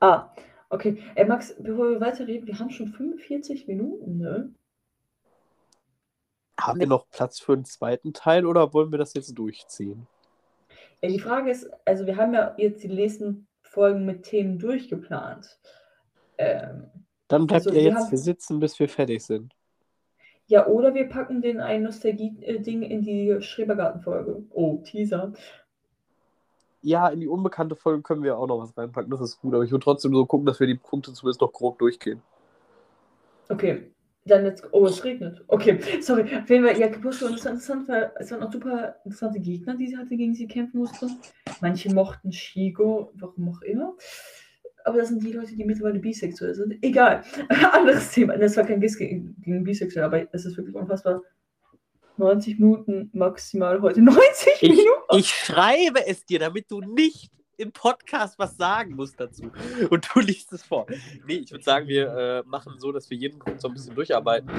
ah, okay. Ey, Max, bevor wir weiterreden, wir haben schon 45 Minuten, ne? Haben wir noch Platz für einen zweiten Teil oder wollen wir das jetzt durchziehen? Ja, die Frage ist, also wir haben ja jetzt die nächsten Folgen mit Themen durchgeplant. Ähm, Dann bleibt also ihr jetzt haben... hier sitzen, bis wir fertig sind. Ja, oder wir packen den ein Nostalgie-Ding in die Schrebergarten-Folge. Oh, Teaser. Ja, in die unbekannte Folge können wir auch noch was reinpacken, das ist gut, aber ich würde trotzdem so gucken, dass wir die Punkte zumindest noch grob durchgehen. Okay, dann jetzt, oh, es regnet. Okay, sorry. Jeden Fall, ja, Kapusto war interessant, weil es waren auch super interessante Gegner, die sie hatte, gegen sie kämpfen musste. Manche mochten Shigo, warum auch immer. Aber das sind die Leute, die mittlerweile bisexuell sind. Egal. Anderes Thema. Das war kein Giss gegen, gegen bisexuell, aber es ist wirklich unfassbar. 90 Minuten maximal heute. 90 ich, Minuten? Ich schreibe es dir, damit du nicht im Podcast was sagen muss dazu. Und du liest es vor. Nee, ich würde sagen, wir äh, machen so, dass wir jeden Punkt so ein bisschen durcharbeiten.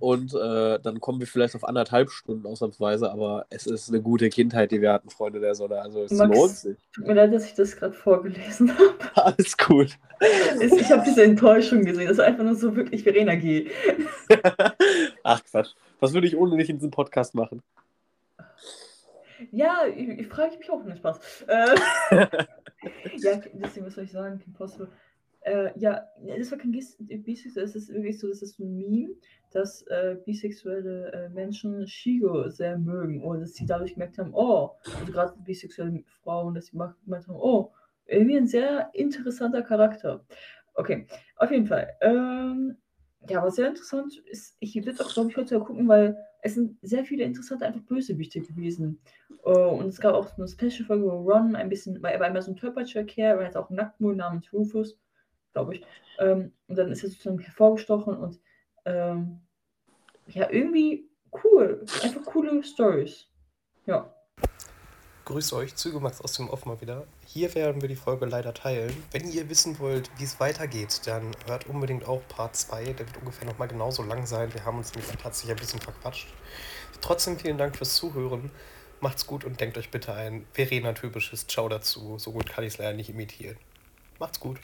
Und äh, dann kommen wir vielleicht auf anderthalb Stunden ausnahmsweise. Aber es ist eine gute Kindheit, die wir hatten, Freunde der Sonne. Also es Max, lohnt sich. Tut mir leid, dass ich das gerade vorgelesen habe. Alles gut. Ich habe diese Enttäuschung gesehen. Das ist einfach nur so wirklich Verena G. Ach Quatsch. Was würde ich ohne dich in diesem Podcast machen? Ja, ich, ich frage mich auch, nicht Spaß. Äh, ja, deswegen, was soll ich sagen? Kim Possible. Äh, ja, das war kein Bisexuell, es ist wirklich so, das ist ein Meme, dass äh, bisexuelle äh, Menschen Shigo sehr mögen und dass sie dadurch gemerkt haben, oh, also gerade bisexuelle Frauen, dass sie gemerkt haben, oh, irgendwie ein sehr interessanter Charakter. Okay, auf jeden Fall. Ähm, ja, was sehr interessant ist, ich will auch, glaube ich, heute gucken, weil es sind sehr viele interessante, einfach Bösewichte gewesen. Uh, und es gab auch so eine Special-Folge, wo Ron ein bisschen, weil er war immer so ein Care, er hat auch einen Nacktmull namens Rufus, glaube ich. Um, ähm, und dann ist er sozusagen hervorgestochen und um, ähm, ja, irgendwie cool. Einfach coole Stories. Ja. Grüß euch, Zügemax aus dem Off mal wieder. Hier werden wir die Folge leider teilen. Wenn ihr wissen wollt, wie es weitergeht, dann hört unbedingt auch Part 2. Der wird ungefähr nochmal genauso lang sein. Wir haben uns nämlich tatsächlich ein bisschen verquatscht. Trotzdem vielen Dank fürs Zuhören. Macht's gut und denkt euch bitte ein Verena-typisches Ciao dazu. So gut kann ich es leider nicht imitieren. Macht's gut.